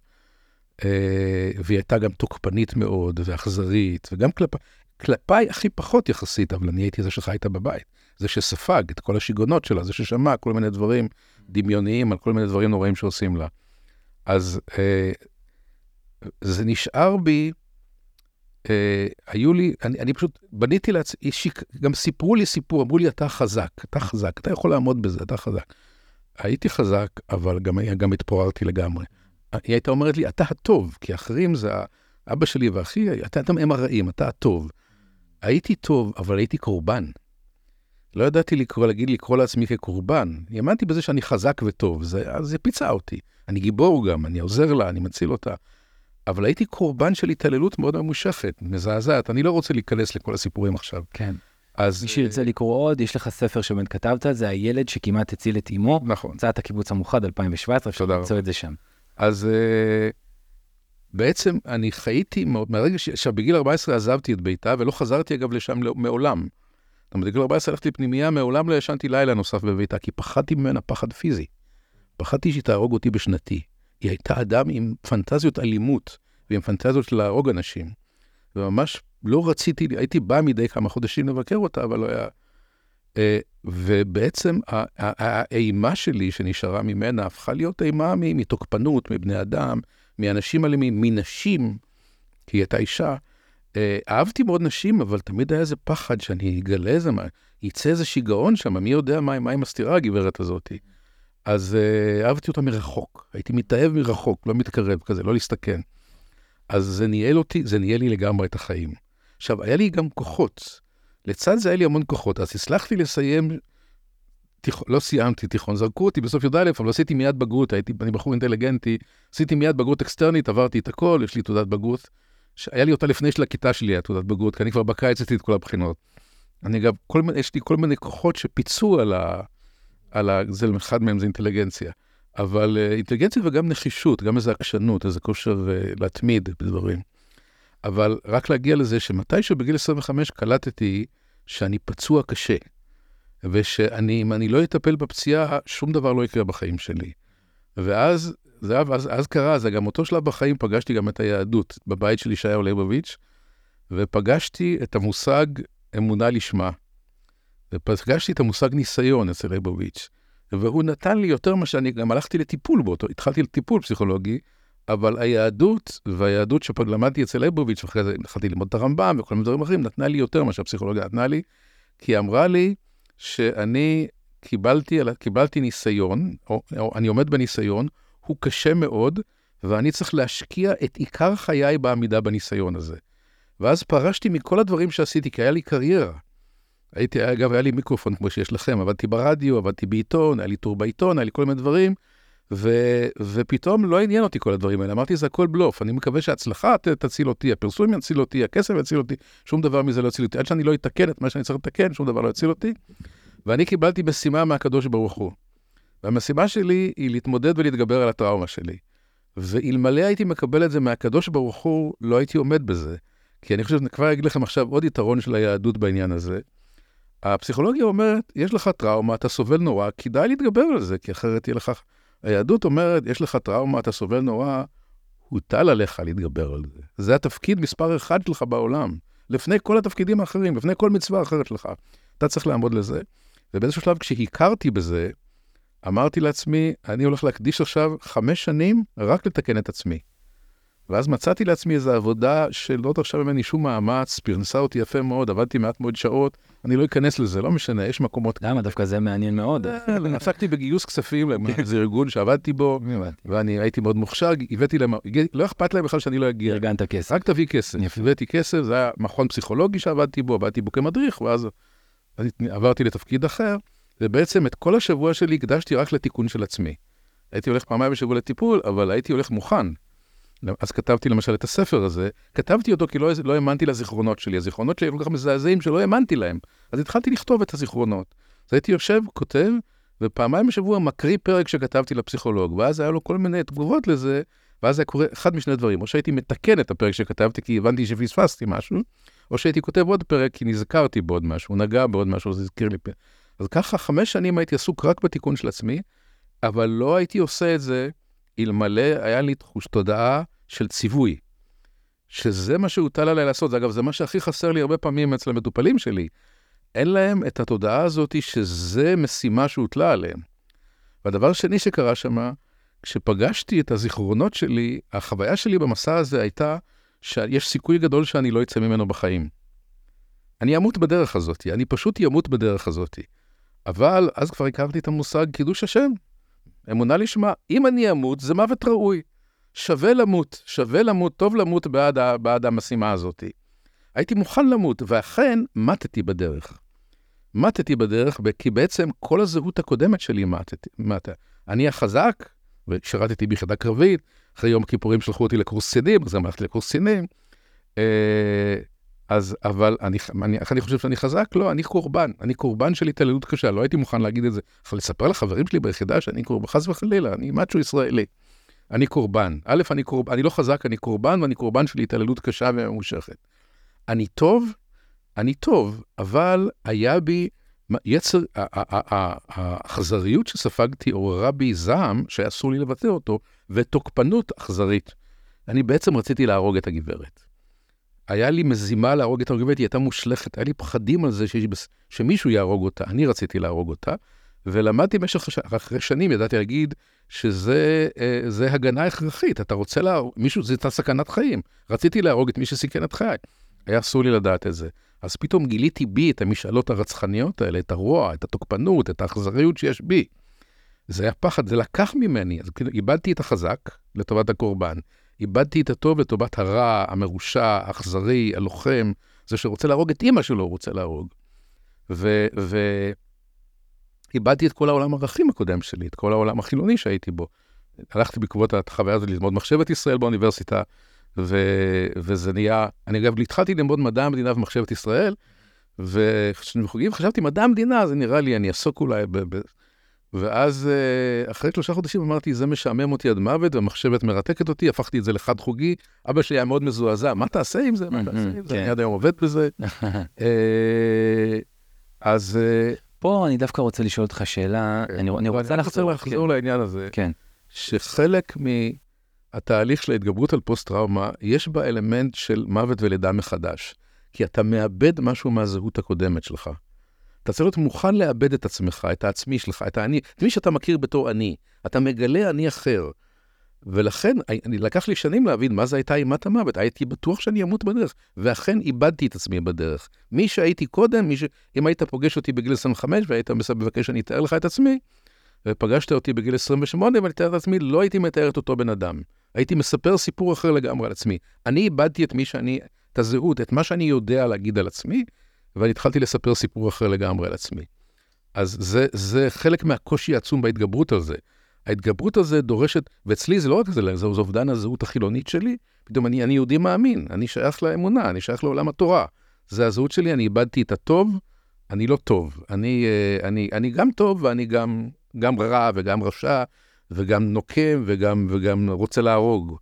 אה, והיא הייתה גם תוקפנית מאוד ואכזרית, וגם כלפי, כלפיי הכי פחות יחסית, אבל אני הייתי זה שחי איתה בבית. זה שספג את כל השיגעונות שלה, זה ששמע כל מיני דברים דמיוניים על כל מיני דברים נוראים שעושים לה. אז אה, זה נשאר בי, היו לי, אני, אני פשוט בניתי לעצמי, גם סיפרו לי סיפור, אמרו לי, אתה חזק, אתה חזק, אתה יכול לעמוד בזה, אתה חזק. הייתי חזק, אבל גם, גם התפוררתי לגמרי. היא הייתה אומרת לי, אתה הטוב, כי אחרים זה אבא שלי ואחי, אתם הם הרעים, אתה הטוב. הייתי טוב, אבל הייתי קורבן. לא ידעתי לקרוא, להגיד לקרוא לעצמי כקורבן. האמנתי בזה שאני חזק וטוב, זה, אז זה פיצה אותי. אני גיבור גם, אני עוזר לה, אני מציל אותה. אבל הייתי קורבן של התעללות מאוד ממושכת, מזעזעת. אני לא רוצה להיכנס לכל הסיפורים עכשיו. כן. אז... מי שירצה לקרוא עוד, יש לך ספר שבאמת כתבת, זה הילד שכמעט הציל את אמו. נכון. הוצאת הקיבוץ המאוחד 2017, אפשר למצוא את זה שם. אז uh, בעצם אני חייתי מאוד, מהרגע ש... עכשיו, בגיל 14 עזבתי את ביתה, ולא חזרתי אגב לשם לא, מעולם. זאת אומרת, בגיל 14 הלכתי לפנימייה, מעולם לא ישנתי לילה נוסף בביתה, כי פחדתי ממנה פחד פיזי. פחדתי שהיא תהרוג אותי בשנתי. היא הייתה אדם עם פנטזיות אלימות, ועם פנטזיות להרוג אנשים. וממש לא רציתי, הייתי בא מדי כמה חודשים לבקר אותה, אבל לא היה... אה, ובעצם האימה שלי שנשארה ממנה הפכה להיות אימה מתוקפנות, מבני אדם, מאנשים אלימים, מנשים, כי היא הייתה אישה. אה, אהבתי מאוד נשים, אבל תמיד היה איזה פחד שאני אגלה איזה מה, יצא איזה שיגעון שם, מי יודע מה, מה היא מסתירה הגברת הזאת. אז uh, אהבתי אותה מרחוק, הייתי מתאהב מרחוק, לא מתקרב כזה, לא להסתכן. אז זה ניהל אותי, זה ניהל לי לגמרי את החיים. עכשיו, היה לי גם כוחות. לצד זה היה לי המון כוחות, אז הצלחתי לסיים, תיכ... לא סיימתי תיכון, זרקו אותי בסוף י"א, אבל עשיתי מיד בגרות, הייתי, אני בחור אינטליגנטי, עשיתי מיד בגרות אקסטרנית, עברתי את הכל, יש לי תעודת בגרות. שהיה לי אותה לפני של הכיתה שלי, התעודת בגרות, כי אני כבר בקיץ עשיתי את כל הבחינות. אני גם, כל מיני, יש לי כל מיני כוחות שפיצו על ה... על ה... זה אחד מהם זה אינטליגנציה. אבל uh, אינטליגנציה וגם נחישות, גם איזה עקשנות, איזה כושר uh, להתמיד בדברים. אבל רק להגיע לזה שמתישהו בגיל 25 קלטתי שאני פצוע קשה, ושאני, אם אני לא אטפל בפציעה, שום דבר לא יקרה בחיים שלי. ואז זה היה, אז, אז קרה, זה גם אותו שלב בחיים, פגשתי גם את היהדות בבית של ישעיהו ליבוביץ', ופגשתי את המושג אמונה לשמה. ופגשתי את המושג ניסיון אצל ליבוביץ', והוא נתן לי יותר ממה שאני, גם הלכתי לטיפול באותו, התחלתי לטיפול פסיכולוגי, אבל היהדות, והיהדות שלמדתי אצל ליבוביץ', ואחרי זה התחלתי ללמוד את הרמב"ם וכל מיני דברים אחרים, נתנה לי יותר ממה שהפסיכולוגיה נתנה לי, כי היא אמרה לי שאני קיבלתי, קיבלתי ניסיון, או, או אני עומד בניסיון, הוא קשה מאוד, ואני צריך להשקיע את עיקר חיי בעמידה בניסיון הזה. ואז פרשתי מכל הדברים שעשיתי, כי היה לי קריירה. הייתי, אגב, היה לי מיקרופון כמו שיש לכם, עבדתי ברדיו, עבדתי בעיתון, היה לי טור בעיתון, היה לי כל מיני דברים, ו, ופתאום לא עניין אותי כל הדברים האלה. אמרתי, זה הכל בלוף, אני מקווה שההצלחה תציל אותי, הפרסום יציל אותי, הכסף יציל אותי, שום דבר מזה לא יציל אותי. עד שאני לא אתקן את מה שאני צריך לתקן, שום דבר לא יציל אותי. ואני קיבלתי משימה מהקדוש ברוך הוא. והמשימה שלי היא להתמודד ולהתגבר על הטראומה שלי. ואלמלא הייתי מקבל את זה מהקדוש ברוך הוא, לא הייתי עומד בזה. כי אני חושב, כבר אגיד לכם עכשיו עוד יתרון של היהדות בעניין הזה. הפסיכולוגיה אומרת, יש לך טראומה, אתה סובל נורא, כדאי להתגבר על זה, כי אחרת יהיה לך... היהדות אומרת, יש לך טראומה, אתה סובל נורא, הוטל עליך להתגבר על זה. זה התפקיד מספר אחד שלך בעולם. לפני כל התפקידים האחרים, לפני כל מצווה אחרת שלך. אתה צריך לעמוד לזה. ובאיזשהו שלב, כשהכרתי בזה, אמרתי לעצמי, אני הולך להקדיש עכשיו חמש שנים רק לתקן את עצמי. ואז מצאתי לעצמי איזו עבודה שלא דרשה ממני שום מאמץ, פרנסה אותי יפה מאוד, עבדתי מעט מאוד שעות, אני לא אכנס לזה, לא משנה, יש מקומות... למה? דווקא זה מעניין מאוד. עסקתי בגיוס כספים לאיזה ארגון שעבדתי בו, ואני הייתי מאוד מוכשר, הבאתי להם, לא אכפת להם בכלל שאני לא אגיע. ארגנת כסף. רק תביא כסף. הבאתי כסף, זה היה מכון פסיכולוגי שעבדתי בו, עבדתי בו כמדריך, ואז עברתי לתפקיד אחר, ובעצם את כל השבוע שלי הקדשתי רק לתיקון של עצמי. הייתי הולך פעמיים בשבוע לטיפול, אבל הייתי הולך מוכן. אז כתבתי למשל את הספר הזה, כתבתי אותו כי לא, לא האמנתי לזיכרונות שלי. הזיכרונות שלי היו כל כך מזעזעים שלא האמנתי להם. אז התחלתי לכתוב את הזיכרונות. אז הייתי יושב, כותב, ופעמיים בשבוע מקריא פרק שכתבתי לפסיכולוג, ואז היה לו כל מיני תגובות לזה, ואז היה קורה אחד משני דברים, או שהייתי מתקן את הפרק שכתבתי כי הבנתי שפספסתי משהו, או שהייתי כותב עוד פרק כי נזכרתי בעוד משהו, הוא נגע בעוד משהו, זה הזכיר לי פרק. אז ככה חמש שנים הייתי עסוק רק בתיקון של עצמי, אבל לא הייתי עושה את זה אלמלא היה לי תחוש תודעה של ציווי, שזה מה שהוטל עליי לעשות. אגב, זה מה שהכי חסר לי הרבה פעמים אצל המטופלים שלי. אין להם את התודעה הזאת שזה משימה שהוטלה עליהם. והדבר השני שקרה שם, כשפגשתי את הזיכרונות שלי, החוויה שלי במסע הזה הייתה שיש סיכוי גדול שאני לא אצא ממנו בחיים. אני אמות בדרך הזאת, אני פשוט אמות בדרך הזאת. אבל אז כבר הכרתי את המושג קידוש השם. אמונה לשמה, אם אני אמות, זה מוות ראוי. שווה למות, שווה למות, טוב למות בעד, בעד המשימה הזאת. הייתי מוכן למות, ואכן מתתי בדרך. מתתי בדרך, כי בעצם כל הזהות הקודמת שלי מתתי. מת. אני החזק, ושירתתי ביחידה קרבית, אחרי יום הכיפורים שלחו אותי לקורס קצינים, אז הלכתי לקורס קצינים. אז, אבל אני, אני, איך אני חושב שאני חזק? לא, אני קורבן. אני קורבן של התעללות קשה, לא הייתי מוכן להגיד את זה. אבל לספר לחברים שלי ביחידה שאני קורבן, חס וחלילה, אני מאצ'ו ישראלי. אני קורבן. א', אני קורבן, אני לא חזק, אני קורבן, ואני קורבן של התעללות קשה וממושכת. אני טוב, אני טוב, אבל היה בי יצר, האכזריות שספגתי עוררה בי זעם שאסור לי לבטא אותו, ותוקפנות אכזרית. אני בעצם רציתי להרוג את הגברת. היה לי מזימה להרוג את הגברת, היא הייתה מושלכת, היה לי פחדים על זה שיש, שמישהו יהרוג אותה, אני רציתי להרוג אותה, ולמדתי במשך, אחרי שנים, ידעתי להגיד שזה אה, הגנה הכרחית, אתה רוצה להרוג, מישהו, זו הייתה סכנת חיים. רציתי להרוג את מי שסיכן את חיי. היה אסור לי לדעת את זה. אז פתאום גיליתי בי את המשאלות הרצחניות האלה, את הרוע, את התוקפנות, את האכזריות שיש בי. זה היה פחד, זה לקח ממני, אז כאילו איבדתי את החזק לטובת הקורבן, איבדתי את הטוב לטובת הרע, המרושע, האכזרי, הלוחם, זה שרוצה להרוג את אימא שלו, הוא רוצה להרוג. ו... ו... את כל העולם הערכים הקודם שלי, את כל העולם החילוני שהייתי בו. הלכתי בעקבות החוויה הזאת ללמוד מחשבת ישראל באוניברסיטה, ו... וזה נהיה, אני אגב, התחלתי ללמוד מדע המדינה ומחשבת ישראל, וכשאני חשבתי מדע המדינה, זה נראה לי, אני אעסוק אולי ב... ב... ואז אה, אחרי שלושה חודשים אמרתי, זה משעמם אותי עד מוות, והמחשבת מרתקת אותי, הפכתי את זה לחד חוגי. אבא שלי היה מאוד מזועזע, מה תעשה עם זה? מה תעשה עם זה? כן. אני עד היום עובד בזה. אה, אז... אה, פה אני דווקא רוצה לשאול אותך שאלה, כן. אני רוצה לחזור לעניין הזה. כן. שחלק מהתהליך של ההתגברות על פוסט-טראומה, יש בה אלמנט של מוות ולידה מחדש. כי אתה מאבד משהו מהזהות הקודמת שלך. אתה צריך להיות מוכן לאבד את עצמך, את העצמי שלך, את האני, את מי שאתה מכיר בתור אני. אתה מגלה אני אחר. ולכן, אני, לקח לי שנים להבין מה זה הייתה אימת המוות. הייתי בטוח שאני אמות בדרך, ואכן איבדתי את עצמי בדרך. מי שהייתי קודם, מי ש... אם היית פוגש אותי בגיל 25 והיית מבקש שאני אתאר לך את עצמי, ופגשת אותי בגיל 28 ואני אתאר את עצמי, לא הייתי מתאר את אותו בן אדם. הייתי מספר סיפור אחר לגמרי על עצמי. אני איבדתי את מי שאני, את הזהות, את מה שאני יודע להגיד על עצמי, ואני התחלתי לספר סיפור אחר לגמרי על עצמי. אז זה, זה חלק מהקושי העצום בהתגברות על זה. ההתגברות הזה דורשת, ואצלי זה לא רק זה, זה אובדן הזהות החילונית שלי, פתאום אני, אני יהודי מאמין, אני שייך לאמונה, אני שייך לעולם התורה. זה הזהות שלי, אני איבדתי את הטוב, אני לא טוב. אני, אה, אני, אני גם טוב ואני גם, גם רע וגם רשע וגם נוקם וגם, וגם רוצה להרוג.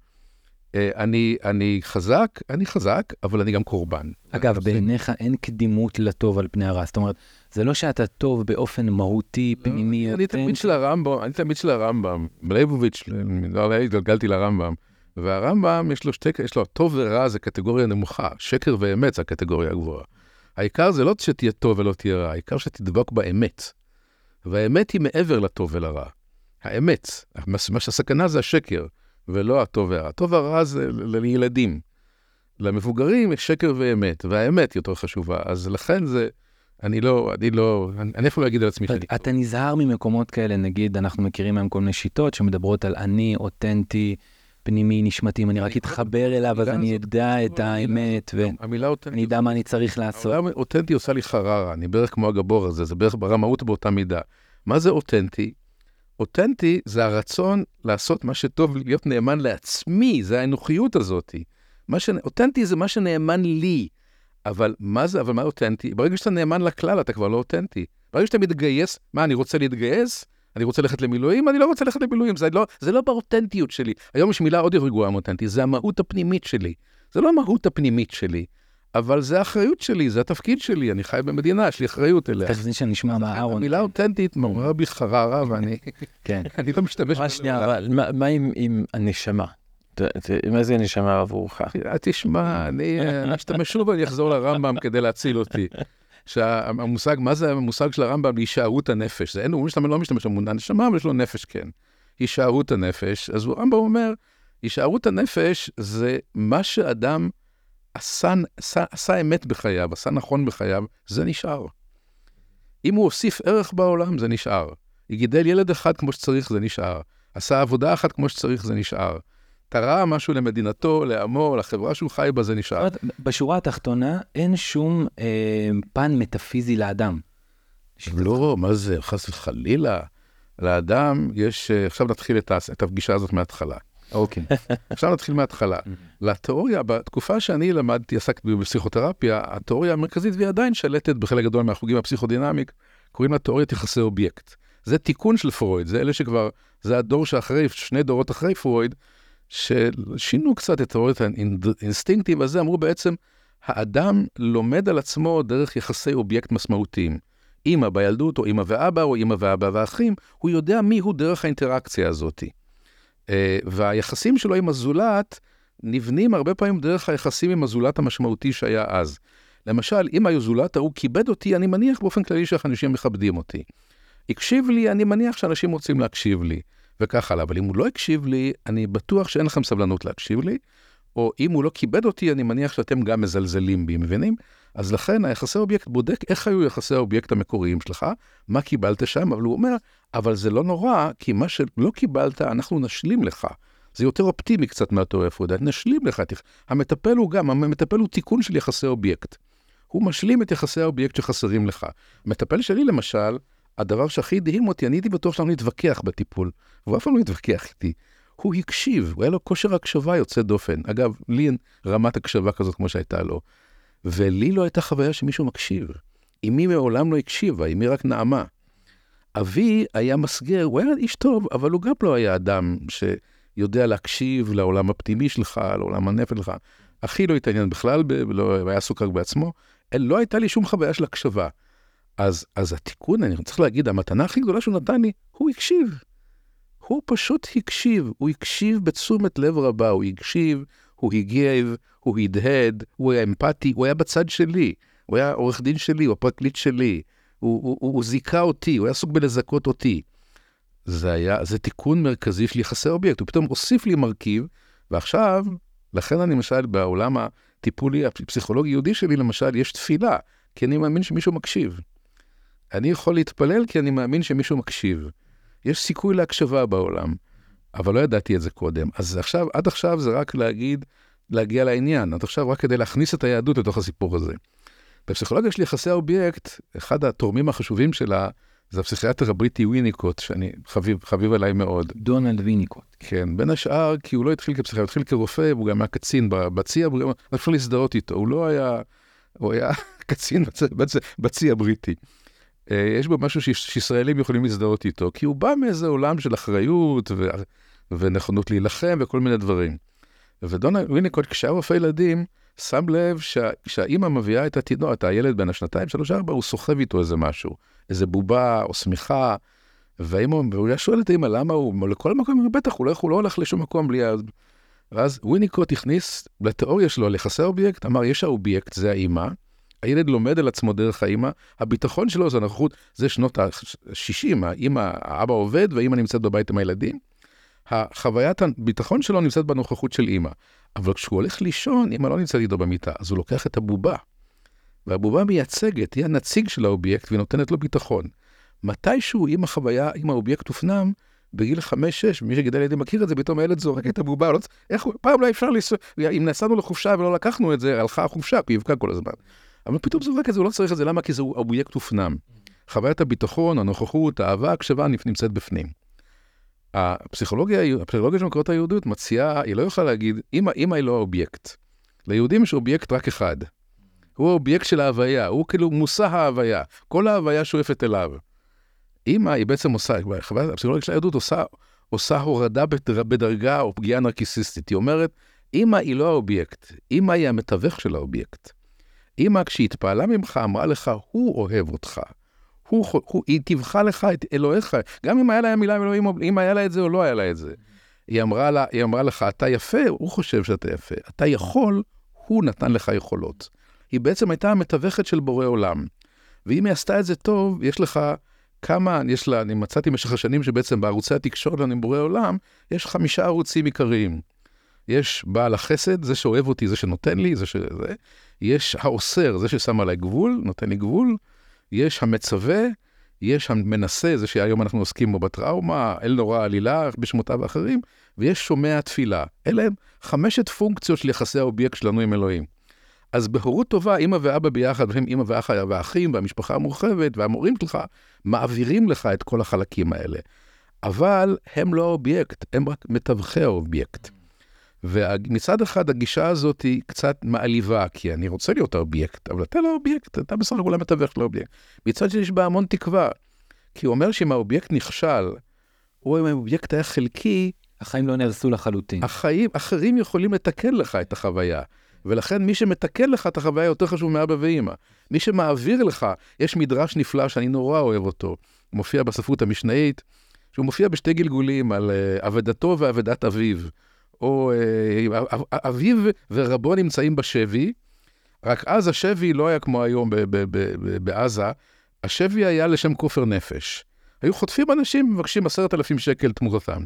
אה, אני, אני חזק, אני חזק, אבל אני גם קורבן. אגב, בעיניך אין קדימות לטוב על פני הרע. זאת אומרת, זה לא שאתה טוב באופן מהותי, לא, פנימי. אני תלמיד של הרמב"ם, אני תלמיד של הרמב"ם. ליבוביץ', לא התגלגלתי לרמב"ם. והרמב"ם, יש לו שתי, יש לו טוב ורע זה קטגוריה נמוכה, שקר ואמת זה הקטגוריה הגבוהה. העיקר זה לא שתהיה טוב ולא תהיה רע, העיקר שתדבק באמת. והאמת היא מעבר לטוב ולרע. האמת, מה שהסכנה זה השקר. ולא הטוב והרע. הטוב והרע זה לילדים. למבוגרים יש שקר ואמת, והאמת יותר חשובה. אז לכן זה, אני לא, אני לא, אני אפילו לא אגיד על עצמי שאני... אתה נזהר ממקומות כאלה, נגיד, אנחנו מכירים היום כל מיני שיטות שמדברות על אני אותנטי, פנימי, נשמתי, אם אני רק אתחבר אליו, אז אני אדע את האמת, ואני אדע מה אני צריך לעשות. המילה אותנטי עושה לי חררה, אני בערך כמו הגבור הזה, זה בערך ברמאות באותה מידה. מה זה אותנטי? אותנטי זה הרצון לעשות מה שטוב, להיות נאמן לעצמי, זה האנוכיות הזאת. מה ש... אותנטי זה מה שנאמן לי. אבל מה זה, אבל מה אותנטי? ברגע שאתה נאמן לכלל, אתה כבר לא אותנטי. ברגע שאתה מתגייס, מה, אני רוצה להתגייס? אני רוצה ללכת למילואים? אני לא רוצה ללכת למילואים, זה לא, זה לא באותנטיות שלי. היום יש מילה עוד יותר גרועה מאותנטי, זה המהות הפנימית שלי. זה לא המהות הפנימית שלי. אבל זה האחריות שלי, זה התפקיד שלי, אני חי במדינה, יש לי אחריות אליה. תכף זה שנשמע מה אהרון. המילה אותנטית מעוררה בי חררה, ואני כן. אני לא משתמש בזה. שנייה, אבל מה עם הנשמה? מה זה נשמה עבורך? תשמע, אני אשתמש שוב, אני אחזור לרמב"ם כדי להציל אותי. שהמושג, מה זה המושג של הרמב"ם? הישארות הנפש. זה אין, הוא לא משתמש במונח נשמה, אבל יש לו נפש כן. הישארות הנפש. אז הרמב"ם אומר, הישארות הנפש זה מה שאדם עשה, עשה, עשה אמת בחייו, עשה נכון בחייו, זה נשאר. אם הוא הוסיף ערך בעולם, זה נשאר. גידל ילד אחד כמו שצריך, זה נשאר. עשה עבודה אחת כמו שצריך, זה נשאר. תרם משהו למדינתו, לעמו, לחברה שהוא חי בה, זה נשאר. בשורה התחתונה, אין שום אה, פן מטאפיזי לאדם. לא, מה זה, חס וחלילה. לאדם יש, אה, עכשיו נתחיל את, את הפגישה הזאת מההתחלה. אוקיי. עכשיו נתחיל מההתחלה. לתיאוריה, בתקופה שאני למדתי, עסקתי בפסיכותרפיה, התיאוריה המרכזית, והיא עדיין שלטת בחלק גדול מהחוגים הפסיכודינמיים, קוראים לה תיאוריית יחסי אובייקט. זה תיקון של פרויד, זה אלה שכבר, זה הדור שאחרי, שני דורות אחרי פרויד, ששינו קצת את תיאוריית האינסטינקטים הזה, אמרו בעצם, האדם לומד על עצמו דרך יחסי אובייקט משמעותיים. אימא בילדות, או אימא ואבא, או אימא ואבא ואחים, הוא יודע מי הוא דרך האינטראקציה הזאתי. אה, והיחסים שלו עם הזולת נבנים הרבה פעמים דרך היחסים עם הזולת המשמעותי שהיה אז. למשל, אם הזולת ההוא כיבד אותי, אני מניח באופן כללי שאיך אנשים מכבדים אותי. הקשיב לי, אני מניח שאנשים רוצים להקשיב לי, וכך הלאה. אבל אם הוא לא הקשיב לי, אני בטוח שאין לכם סבלנות להקשיב לי, או אם הוא לא כיבד אותי, אני מניח שאתם גם מזלזלים בי, מבינים? אז לכן היחסי אובייקט בודק איך היו יחסי האובייקט המקוריים שלך, מה קיבלת שם, אבל הוא אומר, אבל זה לא נורא, כי מה שלא קיבלת, אנחנו נשלים לך. זה יותר אופטימי קצת מהתיאוריה פרודית, נשלים לך. המטפל הוא גם, המטפל הוא תיקון של יחסי אובייקט. הוא משלים את יחסי האובייקט שחסרים לך. מטפל שלי למשל, הדבר שהכי הדהים אותי, אני הייתי בטוח שאנחנו נתווכח בטיפול, והוא אף פעם לא התווכח איתי. הוא הקשיב, הוא היה לו כושר הקשבה יוצא דופן. אגב, לי אין רמת הקשבה כזאת כמו שהייתה לו. ולי לא הייתה חוויה שמישהו מקשיב. אמי מעולם לא הקשיבה, אמי רק נעמה. אבי היה מסגר, הוא היה איש טוב, אבל הוא גם לא היה אדם שיודע להקשיב לעולם הפנימי שלך, לעולם הנפל שלך. אחי לא התעניין בכלל, ב- לא היה עסוק רק בעצמו. לא הייתה לי שום חוויה של הקשבה. אז, אז התיקון, אני צריך להגיד, המתנה הכי גדולה שהוא נתן לי, הוא הקשיב. הוא פשוט הקשיב, הוא הקשיב בתשומת לב רבה, הוא הקשיב, הוא הגיב, הוא הדהד, הוא היה אמפתי, הוא היה בצד שלי, הוא היה עורך דין שלי, הוא הפרקליט שלי, הוא, הוא, הוא, הוא זיכה אותי, הוא היה עסוק בלזכות אותי. זה היה, זה תיקון מרכזי של יחסי אובייקט, הוא פתאום הוסיף לי מרכיב, ועכשיו, לכן אני למשל בעולם הטיפולי הפסיכולוגי יהודי שלי, למשל, יש תפילה, כי אני מאמין שמישהו מקשיב. אני יכול להתפלל כי אני מאמין שמישהו מקשיב. יש סיכוי להקשבה בעולם, אבל לא ידעתי את זה קודם. אז עכשיו, עד עכשיו זה רק להגיד, להגיע לעניין, עד עכשיו רק כדי להכניס את היהדות לתוך הסיפור הזה. בפסיכולוגיה של יחסי האובייקט, אחד התורמים החשובים שלה זה הפסיכיאטר הבריטי ויניקוט, שאני חביב, חביב עליי מאוד. דונלד ויניקוט. כן, בין השאר, כי הוא לא התחיל כפסיכיאטר, הוא התחיל כרופא, והוא גם היה קצין בצי הבריטי, אפשר להזדהות איתו, הוא לא היה, הוא היה קצין בצי הבריטי. אה, יש בו משהו שישראלים יכולים להזדהות איתו, כי הוא בא מאיזה עולם של אחריות ו... ונכונות להילחם וכל מיני דברים. ודונלד ויניקוט, כשהיה רופא ילדים, שם לב שה, שהאימא מביאה את התינוק, את הילד בן השנתיים, שלוש, ארבע, הוא סוחב איתו איזה משהו, איזה בובה או שמיכה, והאימא, והוא היה שואל את האימא למה הוא, לכל מקום, בטח, הוא לא, הוא לא הולך לשום מקום בלי ה... ואז ויניקוט הכניס לתיאוריה שלו על יחסי אובייקט, אמר, יש האובייקט, זה האימא, הילד לומד על עצמו דרך האימא, הביטחון שלו זה הנוכחות, זה שנות ה-60, האימא, האבא עובד והאימא נמצאת בבית עם הילדים. החוויית הביטחון שלו נמצאת בנוכחות של אימא. אבל כשהוא הולך לישון, אמא לא נמצאת איתו במיטה, אז הוא לוקח את הבובה. והבובה מייצגת, היא הנציג של האובייקט והיא נותנת לו ביטחון. מתישהו, אם החוויה, אם האובייקט הופנם, בגיל 5-6, מי שגידל ילדים מכיר את זה, פתאום הילד זורק את הבובה, לא, איך, פעם לא אפשר לנסוע, אם נסענו לחופשה ולא לקחנו את זה, הלכה החופשה, כי יבכה כל הזמן. אבל פתאום זורק את זה, הוא לא צריך את זה, למה? כי זה אובייקט הופנם. חוויית הביטחון, הנוכחות, האהבה, הקשבה נמצאת בפנים. הפסיכולוגיה, הפסיכולוגיה של מקורות היהדות מציעה, היא לא יכולה להגיד, אמא, אמא היא לא האובייקט. ליהודים יש אובייקט רק אחד. הוא האובייקט של ההוויה, הוא כאילו מושא ההוויה. כל ההוויה שואפת אליו. אמא היא בעצם עושה, הפסיכולוגיה של היהדות עושה, עושה הורדה בדרגה או פגיעה נרקיסיסטית. היא אומרת, אמא היא לא האובייקט, אמא היא המתווך של האובייקט. אמא, כשהיא התפעלה ממך, אמרה לך, הוא אוהב אותך. הוא, הוא, היא תיווכה לך את אלוהיך, גם אם היה לה מילה אלוהים, אם היה לה את זה או לא היה לה את זה. היא אמרה, לה, היא אמרה לך, אתה יפה, הוא חושב שאתה יפה. אתה יכול, הוא נתן לך יכולות. היא בעצם הייתה המתווכת של בורא עולם. ואם היא עשתה את זה טוב, יש לך כמה, יש לה, אני מצאתי במשך השנים שבעצם בערוצי התקשורת עם בורא עולם, יש חמישה ערוצים עיקריים. יש בעל החסד, זה שאוהב אותי, זה שנותן לי, זה ש... זה. יש האוסר, זה ששם עליי גבול, נותן לי גבול. יש המצווה, יש המנסה, זה שהיום אנחנו עוסקים בו בטראומה, אל נורא עלילה בשמותיו האחרים, ויש שומע תפילה. אלה הם חמשת פונקציות של יחסי האובייקט שלנו עם אלוהים. אז בהורות טובה, אמא ואבא ביחד, והם אמא ואח והאחים והמשפחה המורחבת והמורים שלך, מעבירים לך את כל החלקים האלה. אבל הם לא האובייקט, הם רק מתווכי האובייקט. ומצד אחד הגישה הזאת היא קצת מעליבה, כי אני רוצה להיות האובייקט, אבל אתה לא האובייקט, אתה בסך הכל המתווך של האובייקט. מצד שני יש בה המון תקווה, כי הוא אומר שאם האובייקט נכשל, או אם האובייקט היה חלקי, החיים לא נהרסו לחלוטין. החיים, אחרים יכולים לתקן לך את החוויה. ולכן מי שמתקן לך את החוויה יותר חשוב מאבא ואימא. מי שמעביר לך, יש מדרש נפלא שאני נורא אוהב אותו, מופיע בספרות המשנאית, שהוא מופיע בשתי גלגולים על uh, אבדתו ואבדת אביו. או אה, אביו ורבו נמצאים בשבי, רק אז השבי לא היה כמו היום בעזה, השבי היה לשם כופר נפש. היו חוטפים אנשים ומבקשים עשרת אלפים שקל תמורתם.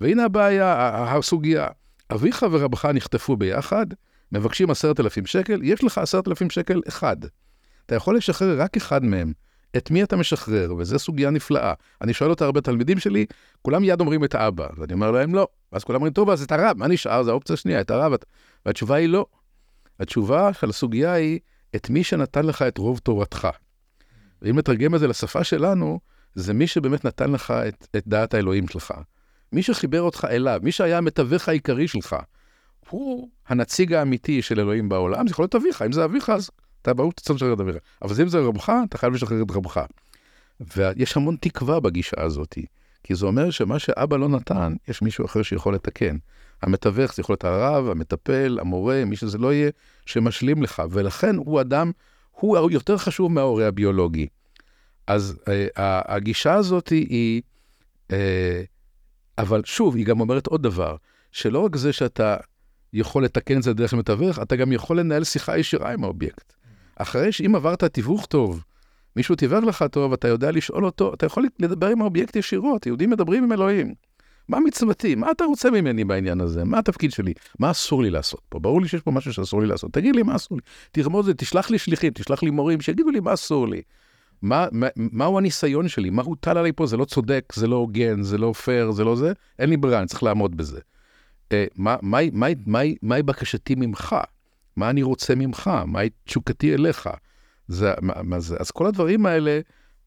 והנה הבעיה, הסוגיה, אביך ורבך נחטפו ביחד, מבקשים עשרת אלפים שקל, יש לך עשרת אלפים שקל אחד. אתה יכול לשחרר רק אחד מהם. את מי אתה משחרר? וזו סוגיה נפלאה. אני שואל אותה הרבה תלמידים שלי, כולם מיד אומרים את האבא, ואני אומר להם לא. ואז כולם אומרים, טוב, אז את הרב, מה נשאר? זו האופציה השנייה, את הרב. והתשובה היא לא. התשובה של הסוגיה היא, את מי שנתן לך את רוב תורתך. ואם נתרגם את זה לשפה שלנו, זה מי שבאמת נתן לך את, את דעת האלוהים שלך. מי שחיבר אותך אליו, מי שהיה המתווך העיקרי שלך, הוא הנציג האמיתי של אלוהים בעולם, זה יכול להיות אביך, אם זה אביך אז אתה ברור שאתה לשחרר את אביך. אבל אם זה רבך, אתה חייב לשחרר את רבך. ויש המון תקווה בגישה הזאת, כי זה אומר שמה שאבא לא נתן, יש מישהו אחר שיכול לתקן. המתווך זה יכול להיות הרב, המטפל, המורה, מי שזה לא יהיה, שמשלים לך, ולכן הוא אדם, הוא יותר חשוב מההורה הביולוגי. אז אה, הגישה הזאת היא, אה, אבל שוב, היא גם אומרת עוד דבר, שלא רק זה שאתה יכול לתקן את זה דרך מתווך, אתה גם יכול לנהל שיחה ישירה עם האובייקט. אחרי שאם עברת תיווך טוב, מישהו תיווך לך טוב, אתה יודע לשאול אותו, אתה יכול לדבר עם האובייקט ישירות, יהודים מדברים עם אלוהים. מה מצוותי? מה אתה רוצה ממני בעניין הזה? מה התפקיד שלי? מה אסור לי לעשות פה? ברור לי שיש פה משהו שאסור לי לעשות. תגיד לי מה אסור לי. תרמוז זה, תשלח לי שליחים, תשלח לי מורים, שיגידו לי מה אסור לי. מה, מה, מהו הניסיון שלי? מה הוטל עליי פה? זה לא צודק, זה לא הוגן, זה לא פייר, זה לא זה? אין לי ברירה, אני צריך לעמוד בזה. אה, מה, מה, מה, מה, מהי בקשתי ממך? מה אני רוצה ממך? מהי תשוקתי אליך? זה, מה, מה זה? אז כל הדברים האלה,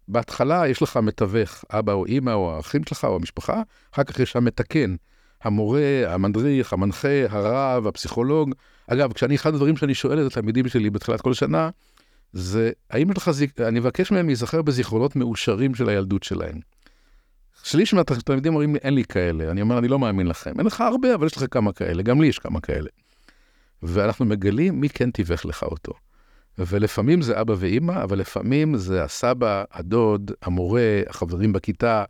בהתחלה יש לך מתווך, אבא או אימא או האחים שלך או המשפחה, אחר כך יש המתקן, המורה, המדריך, המנחה, הרב, הפסיכולוג. אגב, כשאני, אחד הדברים שאני שואל את התלמידים שלי בתחילת כל שנה, זה האם יש לך, זיק... אני מבקש מהם להיזכר בזיכרונות מאושרים של הילדות שלהם. שליש מהתלמידים אומרים לי, אין לי כאלה. אני אומר, אני לא מאמין לכם. אין לך הרבה, אבל יש לך כמה כאלה. גם לי יש כמה כאלה. ואנחנו מגלים מי כן תיווך לך אותו. ולפעמים זה אבא ואימא, אבל לפעמים זה הסבא, הדוד, המורה, החברים בכיתה.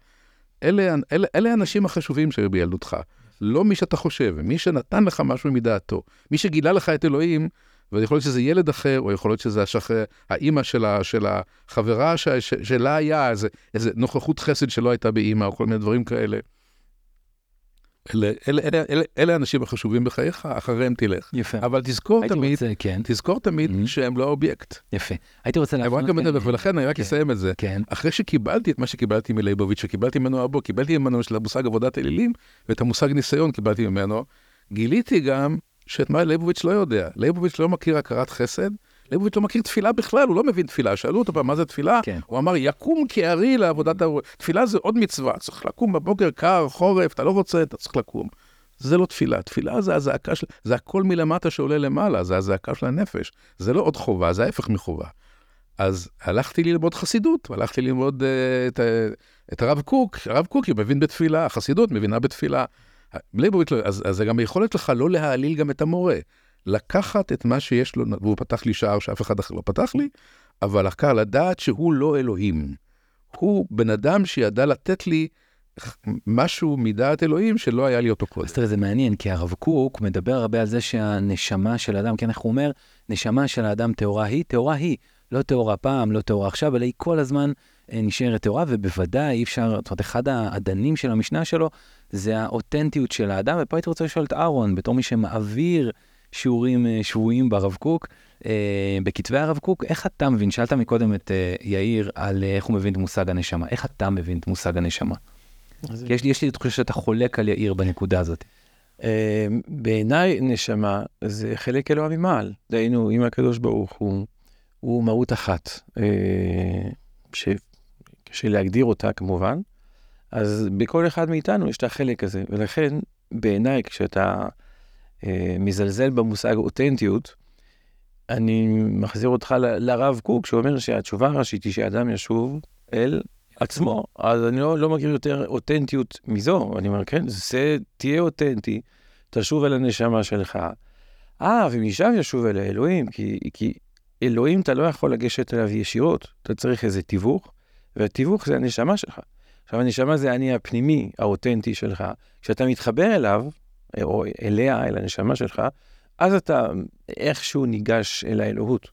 אלה, אלה, אלה האנשים החשובים שהיו בילדותך. לא מי שאתה חושב, מי שנתן לך משהו מדעתו. מי שגילה לך את אלוהים, ויכול להיות שזה ילד אחר, או יכול להיות שזה השחר, האימא של, של החברה שלה היה איזה, איזה נוכחות חסד שלא הייתה באימא, או כל מיני דברים כאלה. אלה, האנשים החשובים בחייך, אחריהם תלך. יפה. אבל תזכור תמיד, רוצה, כן. תזכור תמיד mm-hmm. שהם לא אובייקט. יפה. הייתי רוצה להפנות... הם רק המדווח, ולכן אני רק כן. אסיים את זה. כן. אחרי שקיבלתי את מה שקיבלתי מלייבוביץ', שקיבלתי ממנו אבו, קיבלתי ממנו של המושג עבודת אלילים, ואת המושג ניסיון קיבלתי ממנו, גיליתי גם שאת מה לייבוביץ' לא יודע. לייבוביץ' לא מכיר הכרת חסד, ליבוביץ' לא מכיר תפילה בכלל, הוא לא מבין תפילה. שאלו אותו פעם, מה זה תפילה? כן. הוא אמר, יקום כארי לעבודת ה... תפילה זה עוד מצווה, צריך לקום בבוקר, קר, חורף, אתה לא רוצה, אתה צריך לקום. זה לא תפילה, תפילה זה הזעקה של... זה הכל מלמטה שעולה למעלה, זה הזעקה של הנפש. זה לא עוד חובה, זה ההפך מחובה. אז הלכתי ללמוד חסידות, הלכתי ללמוד uh, את, uh, את הרב קוק, הרב קוק מבין בתפילה, החסידות מבינה בתפילה. ליבוביץ' לא, אז, אז זה גם היכולת לך לא להעליל גם את המורה. לקחת את מה שיש לו, והוא פתח לי שער שאף אחד אחר לא פתח לי, אבל לקח לדעת שהוא לא אלוהים. הוא בן אדם שידע לתת לי משהו מדעת אלוהים שלא היה לי אותו קודם. אז תראה, זה מעניין, כי הרב קוק מדבר הרבה על זה שהנשמה של האדם, כן, איך הוא אומר, נשמה של האדם טהורה היא, טהורה היא. לא טהורה פעם, לא טהורה עכשיו, אלא היא כל הזמן אה, נשארת טהורה, ובוודאי אי אפשר, זאת אומרת, אחד האדנים של המשנה שלו זה האותנטיות של האדם, ופה הייתי רוצה לשאול את אהרון, בתור מי שמעביר שיעורים אה, שבויים ברב קוק, אה, בכתבי הרב קוק, איך אתה מבין, שאלת מקודם את אה, יאיר על איך הוא מבין את מושג הנשמה, איך אתה מבין את מושג הנשמה? כי יש לי, יש לי תחושה שאתה חולק על יאיר בנקודה הזאת. בעיניי נשמה זה חלק אלוה ממעל, דהיינו, אם הקדוש ברוך הוא, הוא מהות אחת, שקשה להגדיר אותה כמובן, אז בכל אחד מאיתנו יש את החלק הזה, ולכן בעיניי כשאתה מזלזל במושג אותנטיות, אני מחזיר אותך ל, לרב קוק, שאומר שהתשובה הראשית היא שאדם ישוב אל עצמו. אז אני לא, לא מכיר יותר אותנטיות מזו. אני אומר, כן, זה, תהיה אותנטי, תשוב אל הנשמה שלך. אה, ומשם ישוב אל האלוהים, כי, כי אלוהים אתה לא יכול לגשת אליו ישירות, אתה צריך איזה תיווך, והתיווך זה הנשמה שלך. עכשיו, הנשמה זה אני הפנימי, האותנטי שלך. כשאתה מתחבר אליו, או אליה, אל הנשמה שלך, אז אתה איכשהו ניגש אל האלוהות.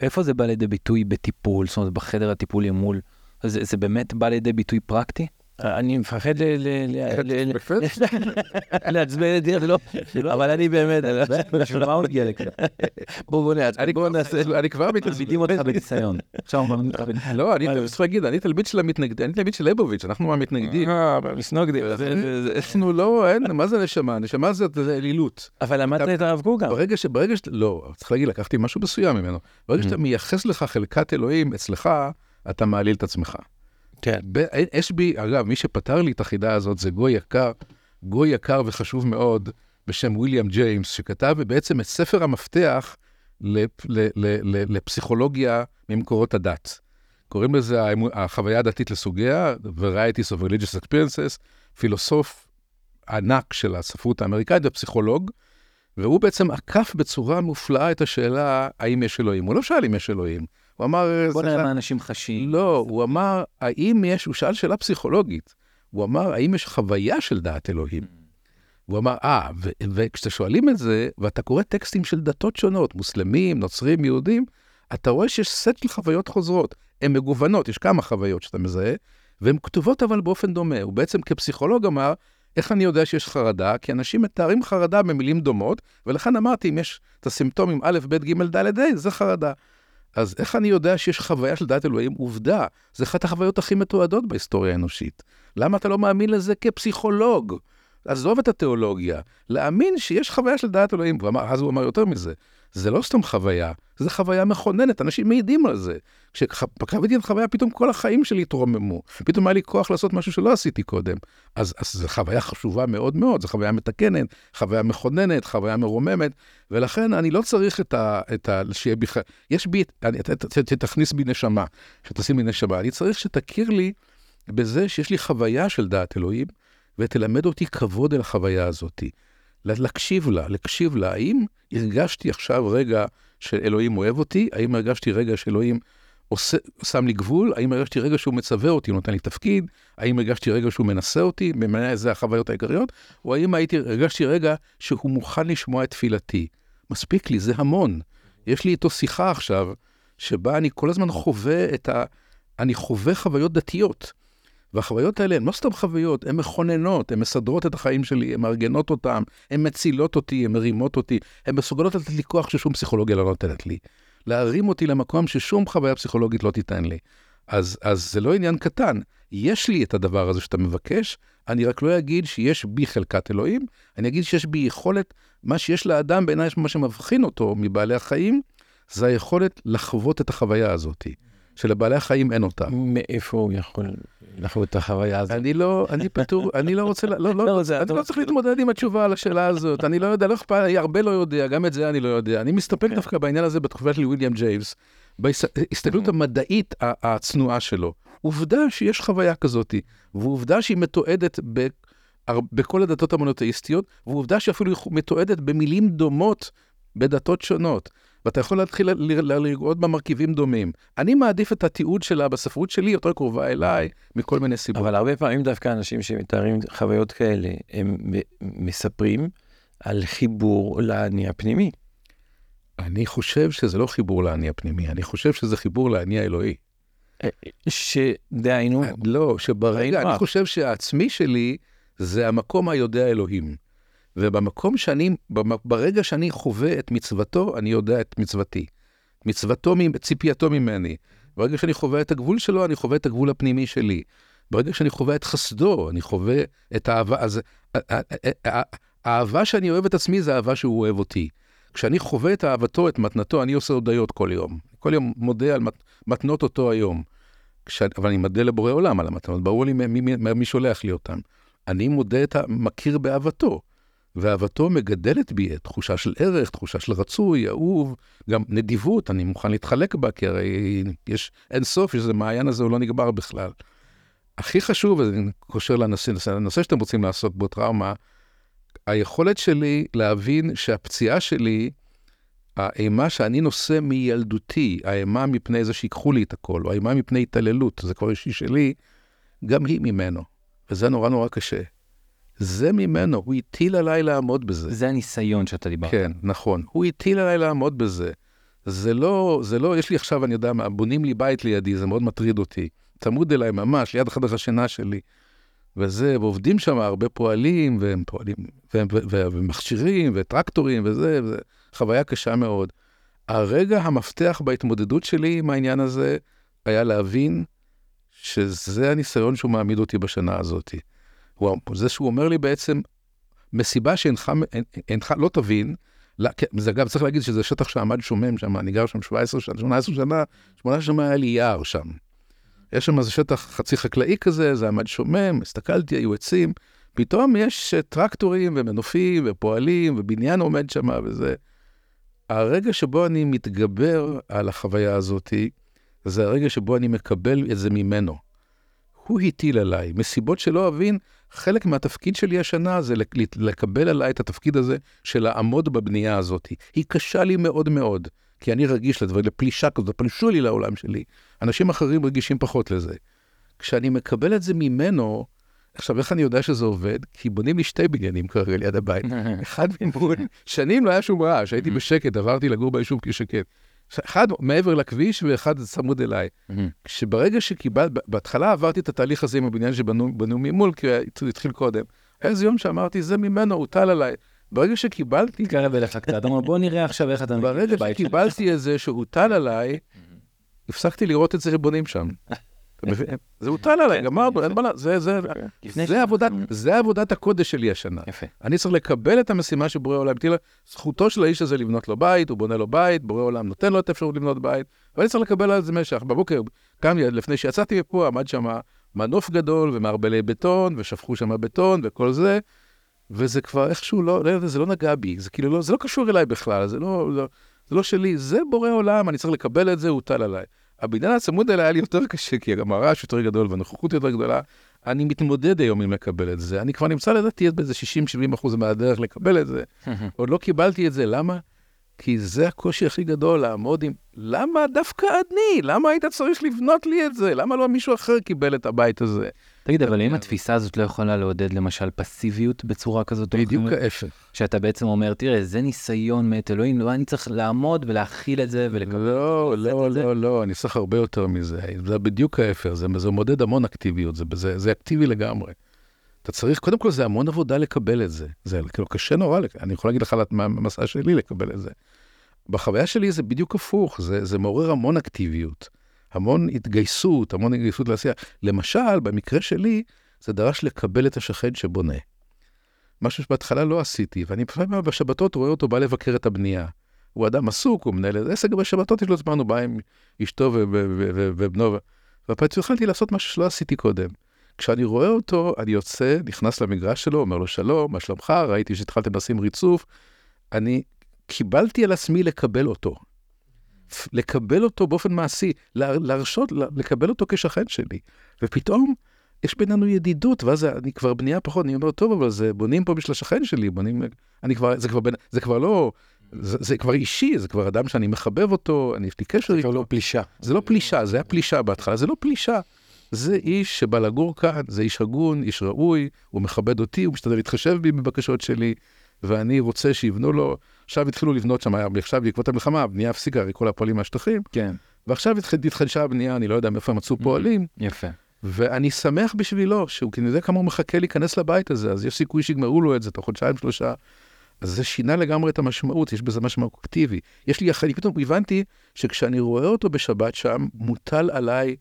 ואיפה זה בא לידי ביטוי בטיפול, זאת אומרת בחדר הטיפולי מול, זה, זה באמת בא לידי ביטוי פרקטי? אני מפחד לעצבן את דיר, אבל אני באמת, בשביל מה הוא הגיע לכאן? בואו נעשה, אני כבר מתלמידים אותך בניסיון. לא, אני צריך להגיד, אני תלמיד של המתנגדים, אני תלמיד של ליבוביץ', אנחנו מהמתנגדים. אה, מסנוגדים. אנחנו לא, אין, מה זה נשמה? נשמה זה אלילות. אבל למדת את הרב קוק גם. ברגע שברגע שאתה, לא, צריך להגיד, לקחתי משהו מסוים ממנו. ברגע שאתה מייחס לך חלקת אלוהים אצלך, אתה מעליל את עצמך. כן. יש בי, אגב, מי שפתר לי את החידה הזאת זה גוי יקר, גוי יקר וחשוב מאוד, בשם ויליאם ג'יימס, שכתב בעצם את ספר המפתח לפסיכולוגיה ממקורות הדת. קוראים לזה החוויה הדתית לסוגיה, Varieties of Religious Experiences, פילוסוף ענק של הספרות האמריקאית ופסיכולוג, והוא בעצם עקף בצורה מופלאה את השאלה האם יש אלוהים. הוא לא שאל אם יש אלוהים, הוא אמר... בוא נראה מה אנשים חשים. לא, הוא אמר, האם יש, הוא שאל שאלה פסיכולוגית. הוא אמר, האם יש חוויה של דעת אלוהים? הוא אמר, אה, וכשאתה שואלים את זה, ואתה קורא טקסטים של דתות שונות, מוסלמים, נוצרים, יהודים, אתה רואה שיש סט של חוויות חוזרות. הן מגוונות, יש כמה חוויות שאתה מזהה, והן כתובות אבל באופן דומה. הוא בעצם כפסיכולוג אמר, איך אני יודע שיש חרדה? כי אנשים מתארים חרדה במילים דומות, ולכן אמרתי, אם יש את הסימפטומים א', ב', ג', ד', ה', זה חרדה. אז איך אני יודע שיש חוויה של דעת אלוהים? עובדה, זה אחת החוויות הכי מתועדות בהיסטוריה האנושית. למה אתה לא מאמין לזה כפסיכולוג? עזוב את התיאולוגיה, להאמין שיש חוויה של דעת אלוהים. ואמר, אז הוא אמר יותר מזה, זה לא סתם חוויה, זה חוויה מכוננת, אנשים מעידים על זה. כשחוויתי את החוויה, פתאום כל החיים שלי התרוממו. פתאום היה לי כוח לעשות משהו שלא עשיתי קודם. אז, אז זו חוויה חשובה מאוד מאוד, זו חוויה מתקנת, חוויה מכוננת, חוויה מרוממת, ולכן אני לא צריך את ה... את ה שיהיה בכלל... יש בי... תכניס בי נשמה, שתשים לי נשמה. אני צריך שתכיר לי בזה שיש לי חוויה של דעת אלוהים, ותלמד אותי כבוד אל החוויה הזאת. להקשיב לה, להקשיב לה. האם הרגשתי עכשיו רגע שאלוהים אוהב אותי? האם הרגשתי רגע שאלוהים עושה, שם לי גבול? האם הרגשתי רגע שהוא מצווה אותי, נותן לי תפקיד? האם הרגשתי רגע שהוא מנסה אותי? במעניין זה החוויות העיקריות? או האם הייתי, הרגשתי רגע שהוא מוכן לשמוע את תפילתי? מספיק לי, זה המון. יש לי איתו שיחה עכשיו, שבה אני כל הזמן חווה את ה... אני חווה חוויות דתיות. והחוויות האלה הן לא סתם חוויות, הן מכוננות, הן מסדרות את החיים שלי, הן מארגנות אותם, הן מצילות אותי, הן מרימות אותי, הן מסוגלות לתת לי כוח ששום פסיכולוגיה לא נותנת לי. להרים אותי למקום ששום חוויה פסיכולוגית לא תיתן לי. אז, אז זה לא עניין קטן. יש לי את הדבר הזה שאתה מבקש, אני רק לא אגיד שיש בי חלקת אלוהים, אני אגיד שיש בי יכולת, מה שיש לאדם בעיניי, מה שמבחין אותו מבעלי החיים, זה היכולת לחוות את החוויה הזאת. שלבעלי החיים אין אותה. מאיפה הוא יכול לחוות את החוויה הזאת? אני לא, אני פטור, אני לא רוצה, לא, לא, לא, אני לא צריך להתמודד עם התשובה על השאלה הזאת, אני לא יודע, לא אכפת, אני הרבה לא יודע, גם את זה אני לא יודע. אני מסתפק כן. דווקא בעניין הזה בתקופה של ויליאם ג'ייבס, בהסתכלות. המדעית הצנועה שלו. עובדה שיש חוויה כזאת, ועובדה שהיא מתועדת ב... בכל הדתות המונותאיסטיות, ועובדה שאפילו היא מתועדת במילים דומות בדתות שונות. ואתה יכול להתחיל לראות בה מרכיבים דומים. אני מעדיף את התיעוד שלה בספרות שלי יותר קרובה אליי, מכל מיני סיבות. אבל הרבה פעמים דווקא אנשים שמתארים חוויות כאלה, הם מספרים על חיבור לאני הפנימי. אני חושב שזה לא חיבור לאני הפנימי, אני חושב שזה חיבור לאני האלוהי. אה, שדהיינו... לא, שברגע, אני חושב שהעצמי שלי זה המקום היודע אלוהים. ובמקום שאני, ברגע שאני חווה את מצוותו, אני יודע את מצוותי. מצוותו, ציפייתו ממני. ברגע שאני חווה את הגבול שלו, אני חווה את הגבול הפנימי שלי. ברגע שאני חווה את חסדו, אני חווה את האהבה, אז האהבה שאני אוהב את עצמי זה האהבה שהוא אוהב אותי. כשאני חווה את אהבתו, את מתנתו, אני עושה הודיות כל יום. כל יום מודה על מת, מתנות אותו היום. כש... אבל אני מודה לבורא עולם על המתנות, ברור לי מי, מי, מי שולח לי אותן. אני מודה את. מכיר באהבתו. ואהבתו מגדלת בי תחושה של ערך, תחושה של רצוי, אהוב, גם נדיבות, אני מוכן להתחלק בה, כי הרי יש אין סוף, יש איזה מעיין הזה, הוא לא נגמר בכלל. הכי חשוב, אני קושר לנושא, לנושא שאתם רוצים לעסוק בו, טראומה, היכולת שלי להבין שהפציעה שלי, האימה שאני נושא מילדותי, האימה מפני זה שיקחו לי את הכל, או האימה מפני התעללות, זה כבר אישי שלי, גם היא ממנו. וזה נורא נורא קשה. זה ממנו, הוא הטיל עליי לעמוד בזה. זה הניסיון שאתה דיברת. כן, נכון. הוא הטיל עליי לעמוד בזה. זה לא, זה לא, יש לי עכשיו, אני יודע מה, בונים לי בית לידי, זה מאוד מטריד אותי. צמוד אליי ממש, ליד חדר השינה שלי. וזה, ועובדים שם הרבה פועלים, והם פועלים, והם, ומכשירים, וטרקטורים, וזה, וזה חוויה קשה מאוד. הרגע המפתח בהתמודדות שלי עם העניין הזה, היה להבין שזה הניסיון שהוא מעמיד אותי בשנה הזאתי. הוא, זה שהוא אומר לי בעצם, מסיבה שאינך אינך, לא תבין, לה, כן, זה אגב, צריך להגיד שזה שטח שעמד שומם שם, אני גר שם 17 שנה, 18 שנה, 18 שנה היה לי יער שם. יש שם איזה שטח חצי חקלאי כזה, זה עמד שומם, הסתכלתי, היו עצים, פתאום יש טרקטורים ומנופים ופועלים ובניין עומד שם וזה. הרגע שבו אני מתגבר על החוויה הזאתי, זה הרגע שבו אני מקבל את זה ממנו. הוא הטיל עליי, מסיבות שלא אבין, חלק מהתפקיד שלי השנה זה לקבל עליי את התפקיד הזה של לעמוד בבנייה הזאת. היא קשה לי מאוד מאוד, כי אני רגיש לדברים, לפלישה כזאת, פלשו לי לעולם שלי. אנשים אחרים רגישים פחות לזה. כשאני מקבל את זה ממנו, עכשיו, איך אני יודע שזה עובד? כי בונים לי שתי בניינים כרגע ליד הבית. אחד ממול, שנים לא היה שום רעש, הייתי בשקט, עברתי לגור ביישוב כשקט. אחד מעבר לכביש ואחד צמוד אליי. כשברגע שקיבל, בהתחלה עברתי את התהליך הזה עם הבניין שבנו ממול, כי הוא התחיל קודם. איזה יום שאמרתי, זה ממנו, הוטל עליי. ברגע שקיבלתי... תתקרב אליך קצת, אמר, בוא נראה עכשיו איך אתה... ברגע שקיבלתי את זה שהוטל עליי, הפסקתי לראות את זה שבונים שם. זה הוטל עליי, גמרנו, אין מה לעשות, זה עבודת הקודש שלי השנה. יפה. אני צריך לקבל את המשימה שבורא עולם הטיל, זכותו של האיש הזה לבנות לו בית, הוא בונה לו בית, בורא עולם נותן לו את האפשרות לבנות בית, ואני צריך לקבל על זה משך. בבוקר, קם לפני שיצאתי מפה, עמד שם מנוף גדול ומערבלי בטון, ושפכו שם בטון וכל זה, וזה כבר איכשהו לא, לא, זה לא נגע בי, זה כאילו לא, זה לא קשור אליי בכלל, זה לא, לא, זה לא שלי, זה בורא עולם, אני צריך לקבל את זה, הוטל עליי. הבניין הצמוד האלה היה לי יותר קשה, כי גם הרעש יותר גדול והנוכחות יותר גדולה. אני מתמודד היום עם לקבל את זה. אני כבר נמצא לדעתי באיזה 60-70 אחוז מהדרך לקבל את זה. עוד לא קיבלתי את זה, למה? כי זה הקושי הכי גדול, לעמוד עם... למה דווקא אני? למה היית צריך לבנות לי את זה? למה לא מישהו אחר קיבל את הבית הזה? תגיד, אבל האם התפיסה הזאת לא יכולה לעודד למשל פסיביות בצורה כזאת? בדיוק ההפך. שאתה בעצם אומר, תראה, זה ניסיון מאת אלוהים, לא, אני צריך לעמוד ולהכיל את זה ולקבל לא, לא, לא, לא, אני צריך הרבה יותר מזה. זה בדיוק ההפך, זה, מודד המון אקטיביות, זה, זה, זה אקטיבי לגמרי. אתה צריך, קודם כל זה המון עבודה לקבל את זה. זה כאילו קשה נורא, אני יכול להגיד לך מה המסע שלי לקבל את זה. בחוויה שלי זה בדיוק הפוך, זה, זה מעורר המון אקטיביות, המון התגייסות, המון התגייסות לעשייה. למשל, במקרה שלי, זה דרש לקבל את השכן שבונה. משהו שבהתחלה לא עשיתי, ואני לפעמים בשבתות רואה אותו בא לבקר את הבנייה. הוא אדם עסוק, הוא מנהל עסק, בשבתות יש לו זמן, הוא בא עם אשתו ובנו, והפעם התחלתי לעשות משהו שלא עשיתי קודם. כשאני רואה אותו, אני יוצא, נכנס למגרש שלו, אומר לו שלום, מה שלומך? ראיתי שהתחלתם לשים ריצוף. אני קיבלתי על עצמי לקבל אותו. לקבל אותו באופן מעשי, להרשות, לקבל אותו כשכן שלי. ופתאום יש בינינו ידידות, ואז אני כבר בנייה פחות, אני אומר, טוב, אבל זה בונים פה בשביל השכן שלי, בונים, אני כבר, זה כבר, בין, זה כבר לא, זה, זה כבר אישי, זה כבר אדם שאני מחבב אותו, אני יש לי קשר איתו. זה כבר לא פלישה. זה לא פלישה, זה היה פלישה בהתחלה, זה לא פלישה. זה איש שבא לגור כאן, זה איש הגון, איש ראוי, הוא מכבד אותי, הוא משתדל להתחשב בי בבקשות שלי, ואני רוצה שיבנו לו. עכשיו התחילו לבנות שם, עכשיו בעקבות המלחמה, הבנייה הפסיקה, הרי כל הפועלים מהשטחים. כן. ועכשיו התחדשה הבנייה, אני לא יודע מאיפה מצאו פועלים. יפה. ואני שמח בשבילו, שהוא, יודע כמה הוא מחכה להיכנס לבית הזה, אז יש סיכוי שיגמרו לו את זה תוך חודשיים, שלושה. אז זה שינה לגמרי את המשמעות, יש בזה משמעות אקטיבי. יש לי, אני פתאום הבנתי שכשאני רואה אותו בשבת שם, מוטל עליי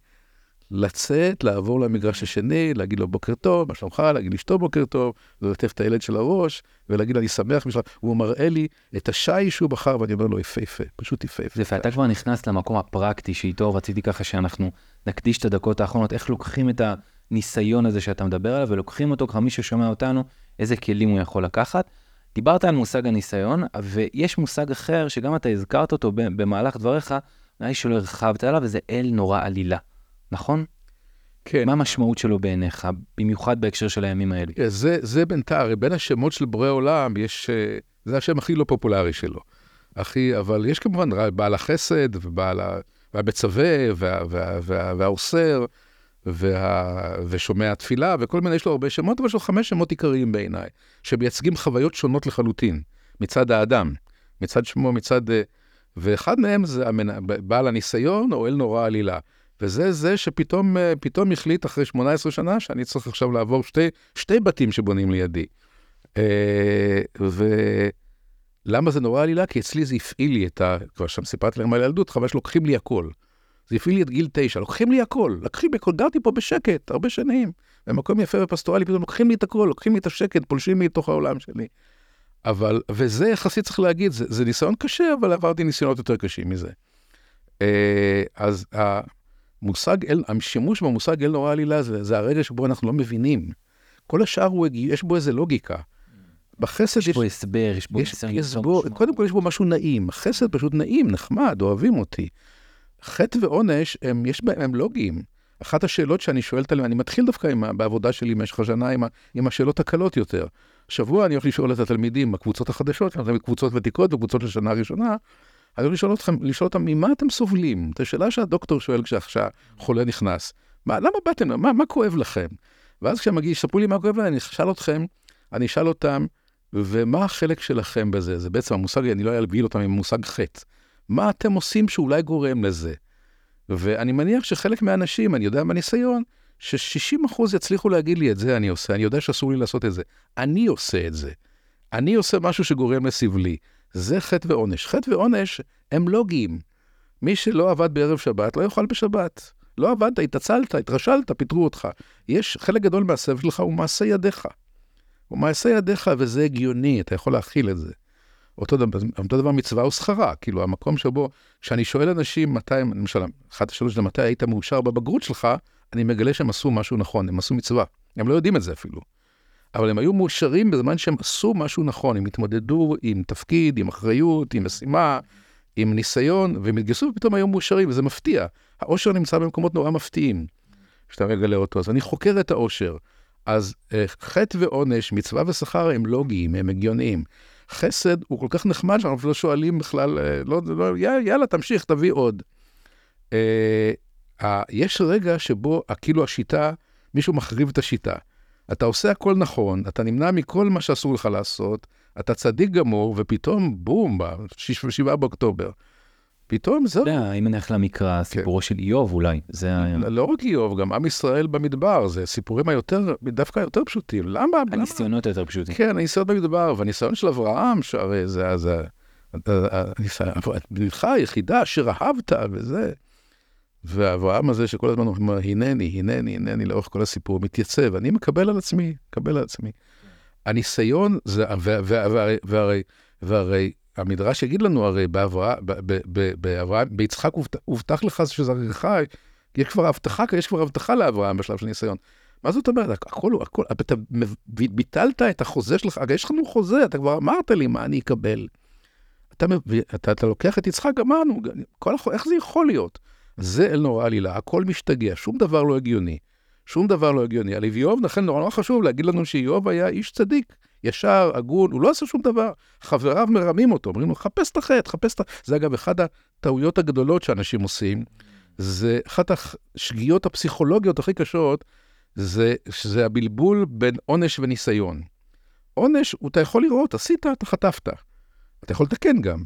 לצאת, לעבור למגרש השני, להגיד לו בוקר טוב, מה שלומך, להגיד לאשתו בוקר טוב, ללטף את הילד של הראש, ולהגיד אני שמח בשביל... הוא מראה לי את השי שהוא בחר, ואני אומר לו יפהפה, פשוט יפהפה. יפה, אתה כבר נכנס למקום הפרקטי שאיתו רציתי ככה שאנחנו נקדיש את הדקות האחרונות, איך לוקחים את הניסיון הזה שאתה מדבר עליו, ולוקחים אותו, ככה מי ששומע אותנו, איזה כלים הוא יכול לקחת. דיברת על מושג הניסיון, ויש מושג אחר שגם אתה הזכרת אותו במהלך דבריך, נראה לי שלא הרחבת עליו, וזה אל נורא עלילה. נכון? כן. מה המשמעות שלו בעיניך, במיוחד בהקשר של הימים האלה? כן, זה, זה בינתיים, בין השמות של בורא עולם, יש, אה, זה השם הכי לא פופולרי שלו. הכי, אבל יש כמובן בעל החסד, ובעל ה... והמצווה, וה, וה, וה, והאוסר, וה, ושומע תפילה, וכל מיני, יש לו הרבה שמות, אבל יש לו חמש שמות עיקריים בעיניי, שמייצגים חוויות שונות לחלוטין, מצד האדם, מצד שמו, מצד... אה, ואחד מהם זה המנ... בעל הניסיון, או אל נורא עלילה. וזה זה שפתאום אה, פתאום החליט אחרי 18 שנה שאני צריך עכשיו לעבור שתי, שתי בתים שבונים לידי. אה, ולמה זה נורא עלילה? כי אצלי זה הפעיל לי את ה... כבר שם סיפרתי להם על ילדות, חבל שלוקחים לי הכל. זה הפעיל לי את גיל תשע, לוקחים לי הכל, לקחים לי הכל, גרתי פה בשקט הרבה שנים, במקום יפה ופסטורלי, פתאום לוקחים לי את הכל, לוקחים לי את השקט, פולשים לי לתוך העולם שלי. אבל, וזה יחסית צריך להגיד, זה, זה ניסיון קשה, אבל עברתי ניסיונות יותר קשים מזה. אה, אז מושג, אל, השימוש במושג אל נורא עלילה זה, זה הרגע שבו אנחנו לא מבינים. כל השאר הוא, יש בו איזה לוגיקה. בחסד יש... יש בו הסבר, יש בו... יש, יש בו קודם כל יש בו משהו נעים. החסד פשוט נעים, נחמד, אוהבים אותי. חטא ועונש, הם, יש בהם, הם לוגיים. אחת השאלות שאני שואלת עליהן, אני מתחיל דווקא עם, בעבודה שלי במשך השנה עם, עם השאלות הקלות יותר. שבוע אני הולך לשאול את התלמידים בקבוצות החדשות, קבוצות ותיקות וקבוצות של שנה ראשונה, אני רוצה לשאול אתכם, לשאול אותם, ממה אתם סובלים? את השאלה שהדוקטור שואל כשהחולה נכנס. מה, למה באתם? מה, מה כואב לכם? ואז כשהם מגיעים, יספרו לי מה כואב להם, אני אשאל אתכם, אני אשאל אותם, ומה החלק שלכם בזה? זה בעצם המושג, אני לא אבהיל אותם עם מושג חטא. מה אתם עושים שאולי גורם לזה? ואני מניח שחלק מהאנשים, אני יודע מהניסיון, ש-60% יצליחו להגיד לי את זה אני עושה, אני יודע שאסור לי לעשות את זה. אני עושה את זה. אני עושה משהו שגורם לסבלי. זה חטא ועונש. חטא ועונש הם לוגיים. מי שלא עבד בערב שבת לא יאכל בשבת. לא עבדת, התעצלת, התרשלת, פיטרו אותך. יש חלק גדול מהסבל שלך הוא מעשה ידיך. הוא מעשה ידיך וזה הגיוני, אתה יכול להכיל את זה. אותו דבר, אותו דבר מצווה ושכרה, כאילו המקום שבו, כשאני שואל אנשים מתי, למשל, אחת השאלות שלהם, מתי היית מאושר בבגרות שלך, אני מגלה שהם עשו משהו נכון, הם עשו מצווה. הם לא יודעים את זה אפילו. אבל הם היו מאושרים בזמן שהם עשו משהו נכון, הם התמודדו עם תפקיד, עם אחריות, עם משימה, עם ניסיון, והם התגייסו ופתאום היו מאושרים, וזה מפתיע. האושר נמצא במקומות נורא מפתיעים, כשאתה מגלה אותו. אז אני חוקר את האושר. אז אה, חטא ועונש, מצווה ושכר הם לוגיים, הם הגיוניים. חסד הוא כל כך נחמד שאנחנו לא שואלים בכלל, אה, לא, לא, יאללה, תמשיך, תביא עוד. אה, יש רגע שבו כאילו השיטה, מישהו מחריב את השיטה. אתה עושה הכל נכון, אתה נמנע מכל מה שאסור לך לעשות, אתה צדיק גמור, ופתאום, בום, ב-7 באוקטובר. פתאום זהו. אתה יודע, אם נלך למקרא, כן. סיפורו של איוב אולי, זה היה... לא רק איוב, גם עם ישראל במדבר, זה סיפורים היותר, דווקא יותר פשוטים. למה? הניסיונות היותר פשוטים. כן, הניסיונות במדבר, והניסיון של אברהם, שהרי זה, זה, בנך היחידה אשר אהבת וזה. ואברהם הזה שכל הזמן אומר, הנני, הנני, הנני, לאורך כל הסיפור, מתייצב, אני מקבל על עצמי, מקבל על עצמי. הניסיון זה, והרי, והרי המדרש יגיד לנו הרי באברהם, ביצחק הובטח לך שזרעך, יש כבר הבטחה, יש כבר הבטחה לאברהם בשלב של ניסיון. מה זאת אומרת? הכל, הכל, אתה ביטלת את החוזה שלך, יש לנו חוזה, אתה כבר אמרת לי מה אני אקבל. אתה, אתה, אתה לוקח את יצחק, אמרנו, כל, איך זה יכול להיות? זה אל נורא עלילה, הכל משתגע, שום דבר לא הגיוני. שום דבר לא הגיוני. על איוב, לכן נורא נורא חשוב להגיד לנו שאיוב היה איש צדיק. ישר, הגון, הוא לא עשה שום דבר. חבריו מרמים אותו, אומרים לו, חפש את החטא, חפש את ה... זה אגב אחת הטעויות הגדולות שאנשים עושים, זה אחת השגיאות הפסיכולוגיות הכי קשות, זה שזה הבלבול בין עונש וניסיון. עונש, אתה יכול לראות, עשית, אתה חטפת. אתה יכול לתקן גם.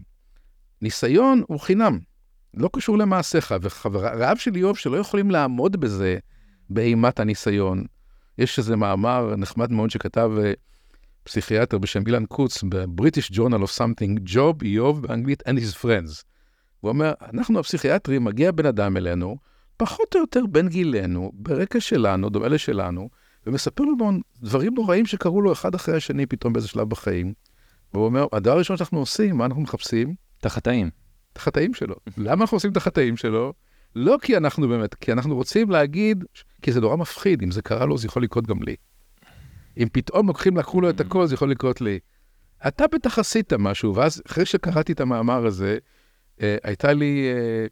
ניסיון הוא חינם, לא קשור למעשיך, וחבריו של איוב שלא יכולים לעמוד בזה, באימת הניסיון. יש איזה מאמר נחמד מאוד שכתב אה, פסיכיאטר בשם אילן קוץ ב-British Journal of Something, Job, איוב באנגלית and his friends. הוא אומר, אנחנו הפסיכיאטרים, מגיע בן אדם אלינו, פחות או יותר בין גילנו, ברקע שלנו, דומה לשלנו, ומספר לנו דברים נוראים שקרו לו אחד אחרי השני פתאום באיזה שלב בחיים. והוא אומר, הדבר הראשון שאנחנו עושים, מה אנחנו מחפשים? את החטאים. את החטאים שלו. למה אנחנו עושים את החטאים שלו? לא כי אנחנו באמת, כי אנחנו רוצים להגיד, כי זה נורא מפחיד, אם זה קרה לו, זה יכול לקרות גם לי. אם פתאום לוקחים, לקחו לו את mm. הכל, זה יכול לקרות לי. אתה בטח עשית משהו, ואז אחרי שקראתי את המאמר הזה, אה, הייתה לי אה,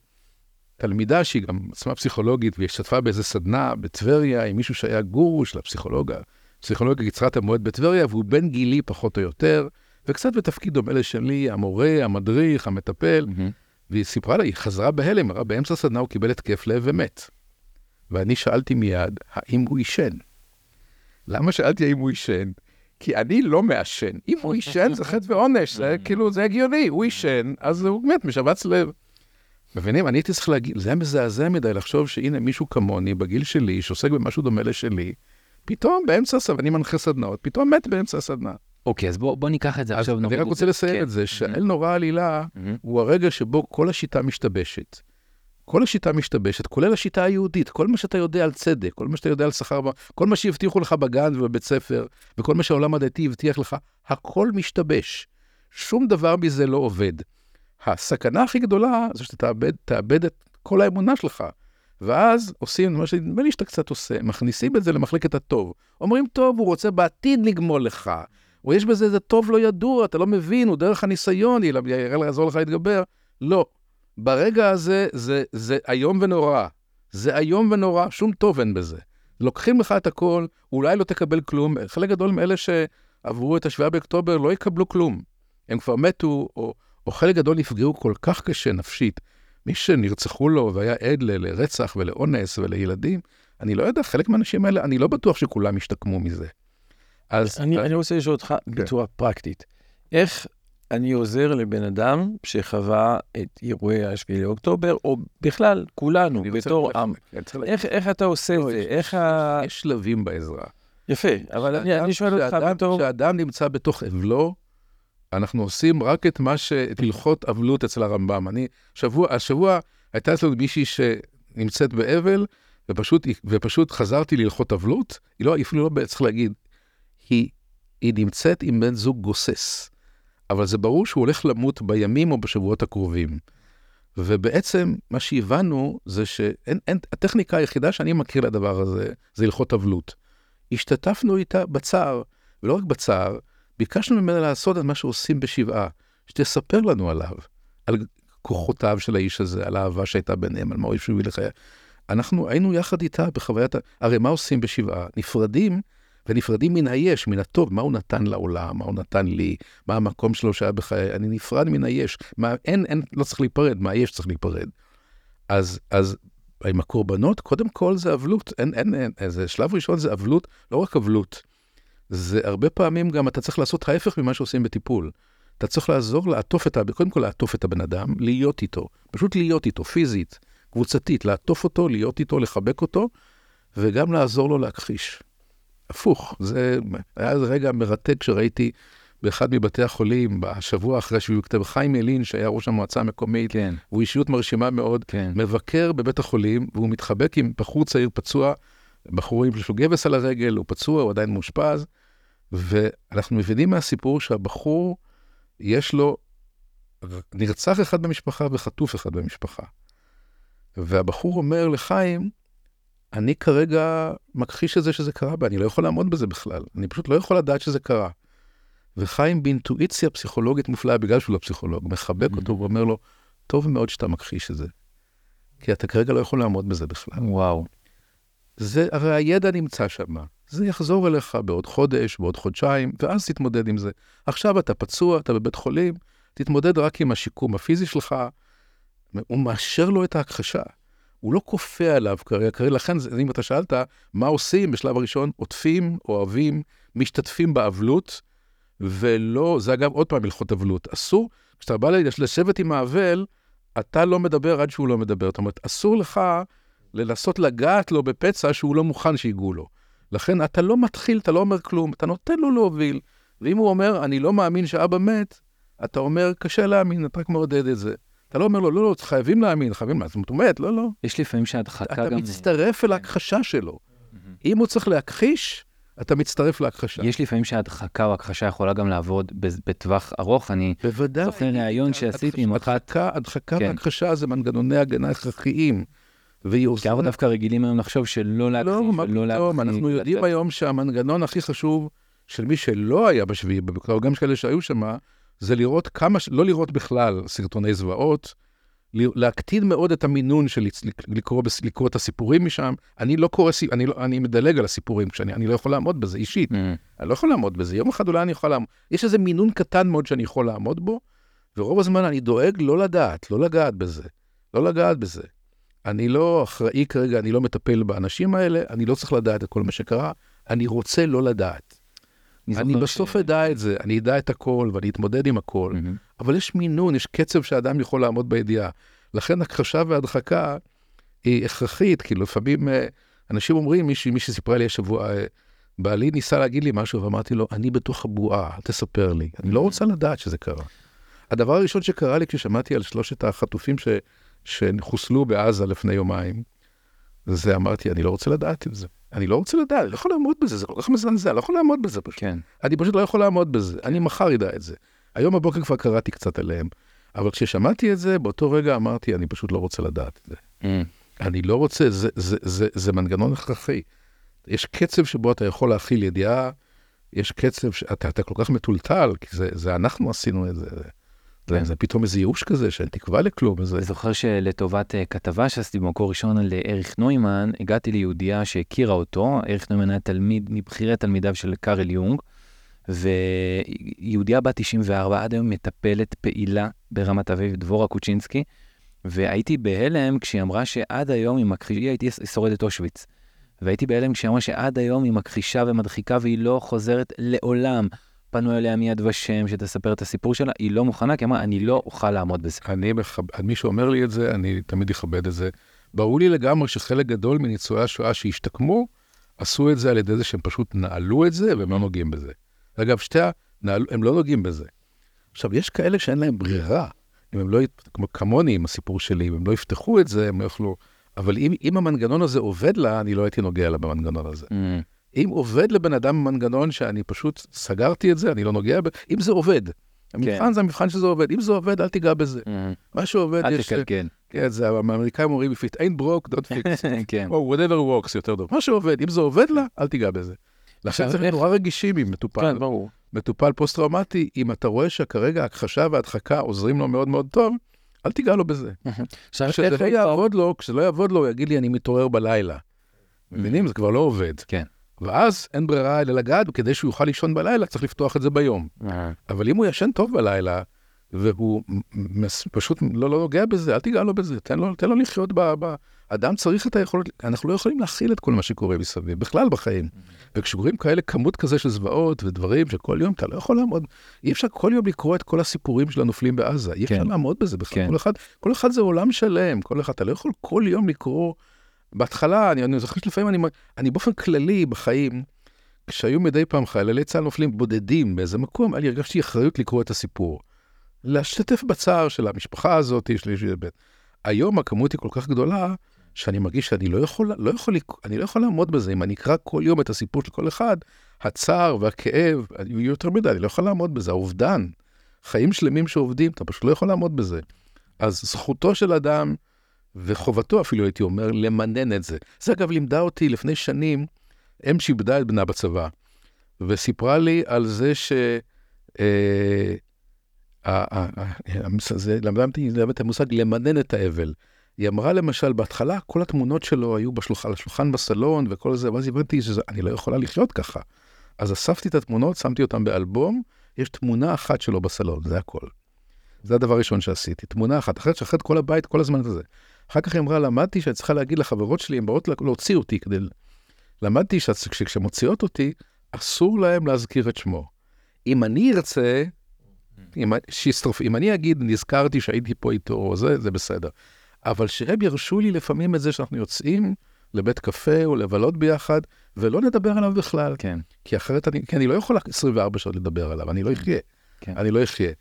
תלמידה שהיא גם עצמה פסיכולוגית, והיא השתתפה באיזה סדנה בטבריה עם מישהו שהיה גורו של הפסיכולוגה, פסיכולוגיה קצרת המועד בטבריה, והוא בן גילי פחות או יותר, וקצת בתפקיד דומה לשלי, המורה, המדריך, המטפל. והיא סיפרה לה, היא חזרה בהלם, אמרה, באמצע הסדנה הוא קיבל התקף לב ומת. ואני שאלתי מיד, האם הוא עישן? למה שאלתי האם הוא עישן? כי אני לא מעשן. אם הוא עישן זה חטא ועונש, זה כאילו, זה הגיוני, הוא עישן, אז הוא מת משבץ לב. מבינים? אני הייתי צריך להגיד, זה היה מזעזע מדי לחשוב שהנה מישהו כמוני, בגיל שלי, שעוסק במשהו דומה לשלי, פתאום באמצע הסדנה, אני מנחה סדנאות, פתאום מת באמצע הסדנה. אוקיי, אז בוא, בוא ניקח את זה עכשיו. אני רק רוצה לסיים כן. את זה, שהאל נורא עלילה הוא הרגע שבו כל השיטה משתבשת. כל השיטה משתבשת, כולל השיטה היהודית, כל מה שאתה יודע על צדק, כל מה שאתה יודע על שכר, כל מה שהבטיחו לך בגן ובבית ספר, וכל מה שהעולם הדתי הבטיח לך, הכל משתבש. שום דבר מזה לא עובד. הסכנה הכי גדולה זה שאתה תאבד, תאבד את כל האמונה שלך. ואז עושים מה שנדמה לי שאתה קצת עושה, מכניסים את זה למחלקת הטוב. אומרים, טוב, הוא רוצה בעתיד לגמול לך. או יש בזה איזה טוב לא ידוע, אתה לא מבין, הוא דרך הניסיון, יעזור לך להתגבר. לא. ברגע הזה זה, זה איום ונורא. זה איום ונורא, שום טוב אין בזה. לוקחים לך את הכל, אולי לא תקבל כלום. חלק גדול מאלה שעברו את השביעה באוקטובר לא יקבלו כלום. הם כבר מתו, או, או חלק גדול נפגעו כל כך קשה נפשית. מי שנרצחו לו והיה עד לרצח ולאונס ולילדים, אני לא יודע, חלק מהאנשים האלה, אני לא בטוח שכולם ישתקמו מזה. אז... אני, אני רוצה לשאול אותך כן. בצורה פרקטית. איך אני עוזר לבן אדם שחווה את אירועי ה-7 לאוקטובר, או בכלל, כולנו, בתור עם. איך, איך אתה עושה את זה? איך ה... יש שלבים בעזרה. יפה, אבל אני, אני שואל אותך בתור... כשאדם נמצא בתוך אבלו, אנחנו עושים רק את מה ש... את הלכות אבלות אצל הרמב"ם. אני, שבוע, השבוע הייתה אצלנו מישהי שנמצאת באבל, ופשוט, ופשוט חזרתי להלכות אבלות, היא לא, אפילו לא צריך להגיד, היא, היא נמצאת עם בן זוג גוסס. אבל זה ברור שהוא הולך למות בימים או בשבועות הקרובים. ובעצם מה שהבנו זה שהטכניקה היחידה שאני מכיר לדבר הזה זה הלכות אבלות. השתתפנו איתה בצער, ולא רק בצער, ביקשנו ממנה לעשות את מה שעושים בשבעה, שתספר לנו עליו, על כוחותיו של האיש הזה, על האהבה שהייתה ביניהם, על מה הוא הביא לחיי. אנחנו היינו יחד איתה בחוויית, הרי מה עושים בשבעה? נפרדים ונפרדים מן היש, מן הטוב, מה הוא נתן לעולם, מה הוא נתן לי, מה המקום שלו שהיה בחיי, אני נפרד מן היש, מה, אין, אין, לא צריך להיפרד, מהיש צריך להיפרד. אז, אז עם הקורבנות, קודם כל זה אבלות, אין, אין, אין, איזה שלב ראשון זה אבלות, לא רק אבלות, זה הרבה פעמים גם אתה צריך לעשות ההפך ממה שעושים בטיפול. אתה צריך לעזור לעטוף את, קודם כל לעטוף את הבן אדם, להיות איתו, פשוט להיות איתו, פיזית, קבוצתית, לעטוף אותו, להיות איתו, לחבק אותו, וגם לעזור לו להכחיש. הפוך, זה היה איזה רגע מרתק שראיתי באחד מבתי החולים, בשבוע אחרי שהוא כתב חיים ילין, שהיה ראש המועצה המקומית, כן. הוא אישיות מרשימה מאוד, כן. מבקר בבית החולים, והוא מתחבק עם בחור צעיר פצוע, בחור עם לו גבס על הרגל, הוא פצוע, הוא עדיין מאושפז, ואנחנו מבינים מהסיפור שהבחור, יש לו נרצח אחד במשפחה וחטוף אחד במשפחה. והבחור אומר לחיים, אני כרגע מכחיש את זה שזה קרה בי, אני לא יכול לעמוד בזה בכלל, אני פשוט לא יכול לדעת שזה קרה. וחיים באינטואיציה פסיכולוגית מופלאה, בגלל שהוא לא פסיכולוג, מחבק אותו ואומר לו, טוב מאוד שאתה מכחיש את זה, כי אתה כרגע לא יכול לעמוד בזה בכלל. וואו. זה, הרי הידע נמצא שם, זה יחזור אליך בעוד חודש, בעוד חודשיים, ואז תתמודד עם זה. עכשיו אתה פצוע, אתה בבית חולים, תתמודד רק עם השיקום הפיזי שלך, הוא מאשר לו את ההכחשה. הוא לא כופה עליו כרגע, לכן, אם אתה שאלת, מה עושים בשלב הראשון? עוטפים, אוהבים, משתתפים באבלות, ולא, זה אגב עוד פעם הלכות אבלות. אסור, כשאתה בא לשבת עם האבל, אתה לא מדבר עד שהוא לא מדבר. זאת אומרת, אסור לך לנסות לגעת לו בפצע שהוא לא מוכן שיגעו לו. לכן אתה לא מתחיל, אתה לא אומר כלום, אתה נותן לו להוביל. ואם הוא אומר, אני לא מאמין שאבא מת, אתה אומר, קשה להאמין, אתה רק מעודד את זה. אתה לא אומר לו, לא, לא, חייבים להאמין, חייבים להאמין, זאת אומרת, לא, לא. יש לפעמים שהדחקה גם... אתה מצטרף אל ההכחשה שלו. אם הוא צריך להכחיש, אתה מצטרף להכחשה. יש לפעמים שהדחקה או הכחשה יכולה גם לעבוד בטווח ארוך. אני בוודאי. זוכר ראיון שעשיתי עם אחת... הדחקה כן. והכחשה זה מנגנוני הגנה הכרחיים. כי אנחנו דווקא רגילים היום לחשוב שלא להכחיש לא, פתאום, אנחנו יודעים היום שהמנגנון הכי חשוב של מי שלא היה בשביעי, גם כאלה שהיו שם, זה לראות כמה, לא לראות בכלל סרטוני זוועות, להקטין מאוד את המינון של לקרוא, לקרוא את הסיפורים משם. אני לא קורא, אני, לא, אני מדלג על הסיפורים, כשאני אני לא יכול לעמוד בזה אישית. Mm. אני לא יכול לעמוד בזה, יום אחד אולי אני יכול לעמוד. יש איזה מינון קטן מאוד שאני יכול לעמוד בו, ורוב הזמן אני דואג לא לדעת, לא לגעת בזה. לא לגעת בזה. אני לא אחראי כרגע, אני לא מטפל באנשים האלה, אני לא צריך לדעת את כל מה שקרה, אני רוצה לא לדעת. אני בסוף ש... אדע את זה, אני אדע את הכל ואני אתמודד עם הכל. אבל יש מינון, יש קצב שאדם יכול לעמוד בידיעה. לכן הכחשה והדחקה היא הכרחית, כי לפעמים אה, אנשים אומרים, מישהי, מישהי סיפרה לי השבוע, אה, בעלי ניסה להגיד לי משהו ואמרתי לו, אני בתוך הבועה, אל תספר לי, אני לא רוצה לדעת שזה קרה. הדבר הראשון שקרה לי כששמעתי על שלושת החטופים ש... שחוסלו בעזה לפני יומיים, זה אמרתי, אני לא רוצה לדעת את זה. אני לא רוצה לדעת, אני לא יכול לעמוד בזה, זה כל כך מזנזע, אני לא יכול לעמוד בזה פשוט. כן. אני פשוט לא יכול לעמוד בזה, אני מחר אדע את זה. היום בבוקר כבר קראתי קצת עליהם, אבל כששמעתי את זה, באותו רגע אמרתי, אני פשוט לא רוצה לדעת את זה. Mm. אני לא רוצה, זה, זה, זה, זה, זה מנגנון הכרחי. יש קצב שבו אתה יכול להכיל ידיעה, יש קצב שאתה כל כך מטולטל, כי זה, זה אנחנו עשינו את זה. כן. זה פתאום איזה ייאוש כזה שאין תקווה לכלום. אני זוכר שלטובת uh, כתבה שעשיתי במקור ראשון על אה, אריך נוימן, הגעתי ליהודייה שהכירה אותו, אריך נוימן היה תלמיד, מבכירי תלמידיו של קארל יונג, ויהודייה בת 94, עד היום מטפלת פעילה ברמת אביב, דבורה קוצ'ינסקי, והייתי בהלם כשהיא אמרה שעד היום היא מכחישה, היא הייתי שורדת אושוויץ. והייתי בהלם כשהיא אמרה שעד היום היא מכחישה ומדחיקה והיא לא חוזרת לעולם. פנו אליה מיד ושם שתספר את הסיפור שלה, היא לא מוכנה, כי אמרה, אני לא אוכל לעמוד בזה. אני מכבד, מי שאומר לי את זה, אני תמיד אכבד את זה. ברור לי לגמרי שחלק גדול מניצולי השואה שהשתקמו, עשו את זה על ידי זה שהם פשוט נעלו את זה והם לא נוגעים בזה. אגב, שתי ה... נעלו, הם לא נוגעים בזה. עכשיו, יש כאלה שאין להם ברירה. אם הם לא, כמו כמוני עם הסיפור שלי, אם הם לא יפתחו את זה, הם לא יוכלו... אבל אם, אם המנגנון הזה עובד לה, אני לא הייתי נוגע לה במנגנון הזה. Mm. אם עובד לבן אדם מנגנון שאני פשוט סגרתי את זה, אני לא נוגע ב... אם זה עובד. המבחן כן. זה המבחן שזה עובד. אם זה עובד, אל תיגע בזה. Mm. מה שעובד, אל יש... אל תקלקל. כן, זה האמריקאים אומרים, if it ain't broke, don't fix it. כן. או whatever works יותר טוב. מה שעובד, אם זה עובד לה, אל תיגע בזה. לכן צריך להיות נורא רגישים עם מטופל. כן, ברור. מטופל פוסט-טראומטי, אם אתה רואה שכרגע הכחשה והדחקה עוזרים לו מאוד מאוד טוב, אל תיגע לו בזה. כשזה לא יעבוד לו, כשזה לא יעבוד לו, הוא יגיד לי, אני מתעורר בלילה. מבינים? זה כבר לא עובד. כן. ואז אין ברירה אלא לגעת, וכדי שהוא יוכל לישון בלילה, צריך לפתוח את זה ביום. אבל אם הוא ישן טוב בלילה, והוא פשוט לא, לא נוגע בזה, אל תיגע לו בזה, תן לו, תן לו לחיות ב... ב... אדם צריך את היכולת, אנחנו לא יכולים להכיל את כל מה שקורה מסביב, בכלל בחיים. וכשקורים כאלה כמות כזה של זוועות ודברים שכל יום אתה לא יכול לעמוד, אי אפשר כל יום לקרוא את כל הסיפורים של הנופלים בעזה, אי אפשר כן. לעמוד בזה בכלל. כן. כל, אחד, כל אחד זה עולם שלם, כל אחד, אתה לא יכול כל יום לקרוא. בהתחלה, אני, אני זוכר שלפעמים אני, אני באופן כללי בחיים, כשהיו מדי פעם חיילי צה"ל נופלים בודדים באיזה מקום, אני הרגשתי אחריות לקרוא את הסיפור. להשתתף בצער של המשפחה הזאת, יש לי ב'. היום הכמות היא כל כך גדולה, שאני מרגיש שאני לא יכול, לא יכול, אני לא יכול לעמוד בזה. אם אני אקרא כל יום את הסיפור של כל אחד, הצער והכאב יהיו יותר מדי, אני לא יכול לעמוד בזה. האובדן, חיים שלמים שעובדים, אתה פשוט לא יכול לעמוד בזה. אז זכותו של אדם, וחובתו אפילו, הייתי אומר, למנן את זה. זה אגב לימדה אותי לפני שנים, אם שאיבדה את בנה בצבא, וסיפרה לי על זה ש... אה, זה למדה את המושג למנן את האבל. היא אמרה למשל, בהתחלה כל התמונות שלו היו על השולחן בסלון וכל זה, ואז הבנתי שאני לא יכולה לחיות ככה. אז אספתי את התמונות, שמתי אותן באלבום, יש תמונה אחת שלו בסלון, זה הכל. זה הדבר הראשון שעשיתי, תמונה אחת, אחרת שאחרת כל הבית כל הזמן הזה. אחר כך היא אמרה, למדתי שאני צריכה להגיד לחברות שלי, הן באות להוציא אותי כדי... למדתי שכשמוציאות אותי, אסור להם להזכיר את שמו. אם אני ארצה, אם, שיסטרוף, אם אני אגיד, נזכרתי שהייתי פה איתו, או זה, זה בסדר. אבל שהם ירשו לי לפעמים את זה שאנחנו יוצאים לבית קפה או לבלות ביחד, ולא נדבר עליו בכלל. כן. כי אחרת אני, כי אני לא יכול 24 שעות לדבר עליו, אני לא אחיה. כן. אני לא אחיה.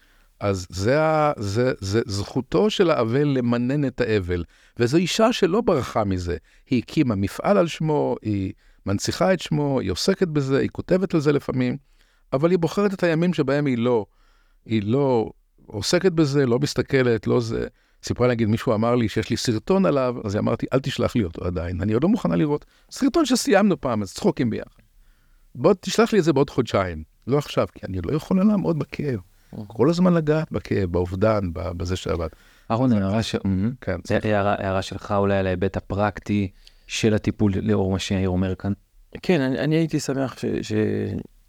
אז זה, זה, זה זכותו של האבל למנן את האבל. וזו אישה שלא ברחה מזה. היא הקימה מפעל על שמו, היא מנציחה את שמו, היא עוסקת בזה, היא כותבת על זה לפעמים, אבל היא בוחרת את הימים שבהם היא לא, היא לא עוסקת בזה, לא מסתכלת, לא זה. סיפרה להגיד, מישהו אמר לי שיש לי סרטון עליו, אז אמרתי, אל תשלח לי אותו עדיין, אני עוד לא מוכנה לראות. סרטון שסיימנו פעם, אז צחוקים ביחד. בוא תשלח לי את זה בעוד חודשיים, לא עכשיו, כי אני לא יכולה לעמוד בכאב. כל הזמן לגעת בכאב, באובדן, בזה שעבד. אהרון, הערה ש... כן. הערה שלך אולי על ההיבט הפרקטי של הטיפול לאור מה שיאיר אומר כאן. כן, אני, אני הייתי שמח ש,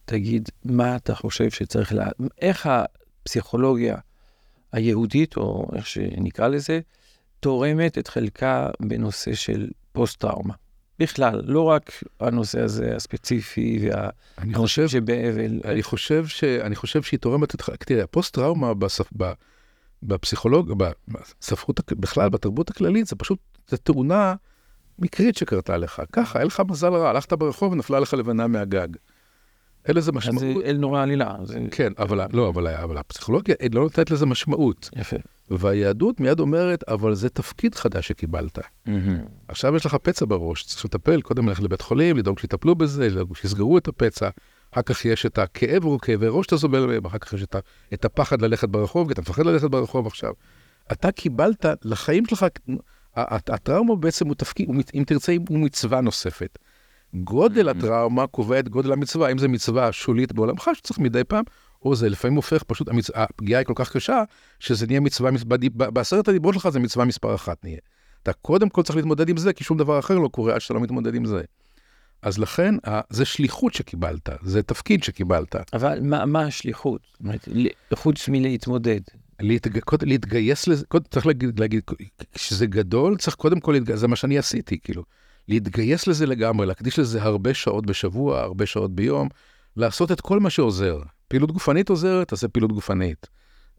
שתגיד מה אתה חושב שצריך, לה... איך הפסיכולוגיה היהודית, או איך שנקרא לזה, תורמת את חלקה בנושא של פוסט-טראומה. בכלל, לא רק הנושא הזה הספציפי והנושא שבאבל. אני חושב, ש... אני חושב שהיא תורמת. תראה, הפוסט-טראומה בספ... בפסיכולוג... בספרות, בכלל, בתרבות הכללית, זה פשוט, זה תאונה מקרית שקרתה לך. ככה, אין לך מזל רע, הלכת ברחוב ונפלה לך לבנה מהגג. אין לזה משמעות. זה אל נורא עלילה. זה... כן, אבל, לא, אבל, אבל הפסיכולוגיה לא נותנת לזה משמעות. יפה. והיהדות מיד אומרת, אבל זה תפקיד חדש שקיבלת. Mm-hmm. עכשיו יש לך פצע בראש, צריך לטפל, קודם ללכת לבית חולים, לדאוג שיטפלו בזה, לדאוג שיסגרו את הפצע. אחר כך יש את הכאב או כאבי ראש שאתה סובל מהם, אחר כך יש את, את הפחד ללכת ברחוב, כי אתה מפחד ללכת ברחוב עכשיו. אתה קיבלת לחיים שלך, הטראומה בעצם הוא תפקיד, אם תרצה, הוא מצווה נוספת. גודל. הטראומה קובע את גודל המצווה, אם זו מצווה שולית בעולמך שצריך מדי פעם, או זה לפעמים הופך פשוט, המצ... הפגיעה היא כל כך קשה, שזה נהיה מצווה, בעשרת הדיברות שלך זה מצווה מספר אחת נהיה. אתה קודם כל צריך להתמודד עם זה, כי שום דבר אחר לא קורה עד שאתה לא מתמודד עם זה. אז לכן, זה שליחות שקיבלת, זה תפקיד שקיבלת. אבל מה, מה השליחות? חוץ מלהתמודד. להתג... להתגייס לזה, קודם צריך להגיד, להגיד, כשזה גדול, צריך קודם כל להתגייס, זה מה שאני עשיתי, כאילו. להתגייס לזה לגמרי, להקדיש לזה הרבה שעות בשבוע, הרבה שעות ביום, לעשות את כל מה שעוזר. פעילות גופנית עוזרת, תעשה פעילות גופנית.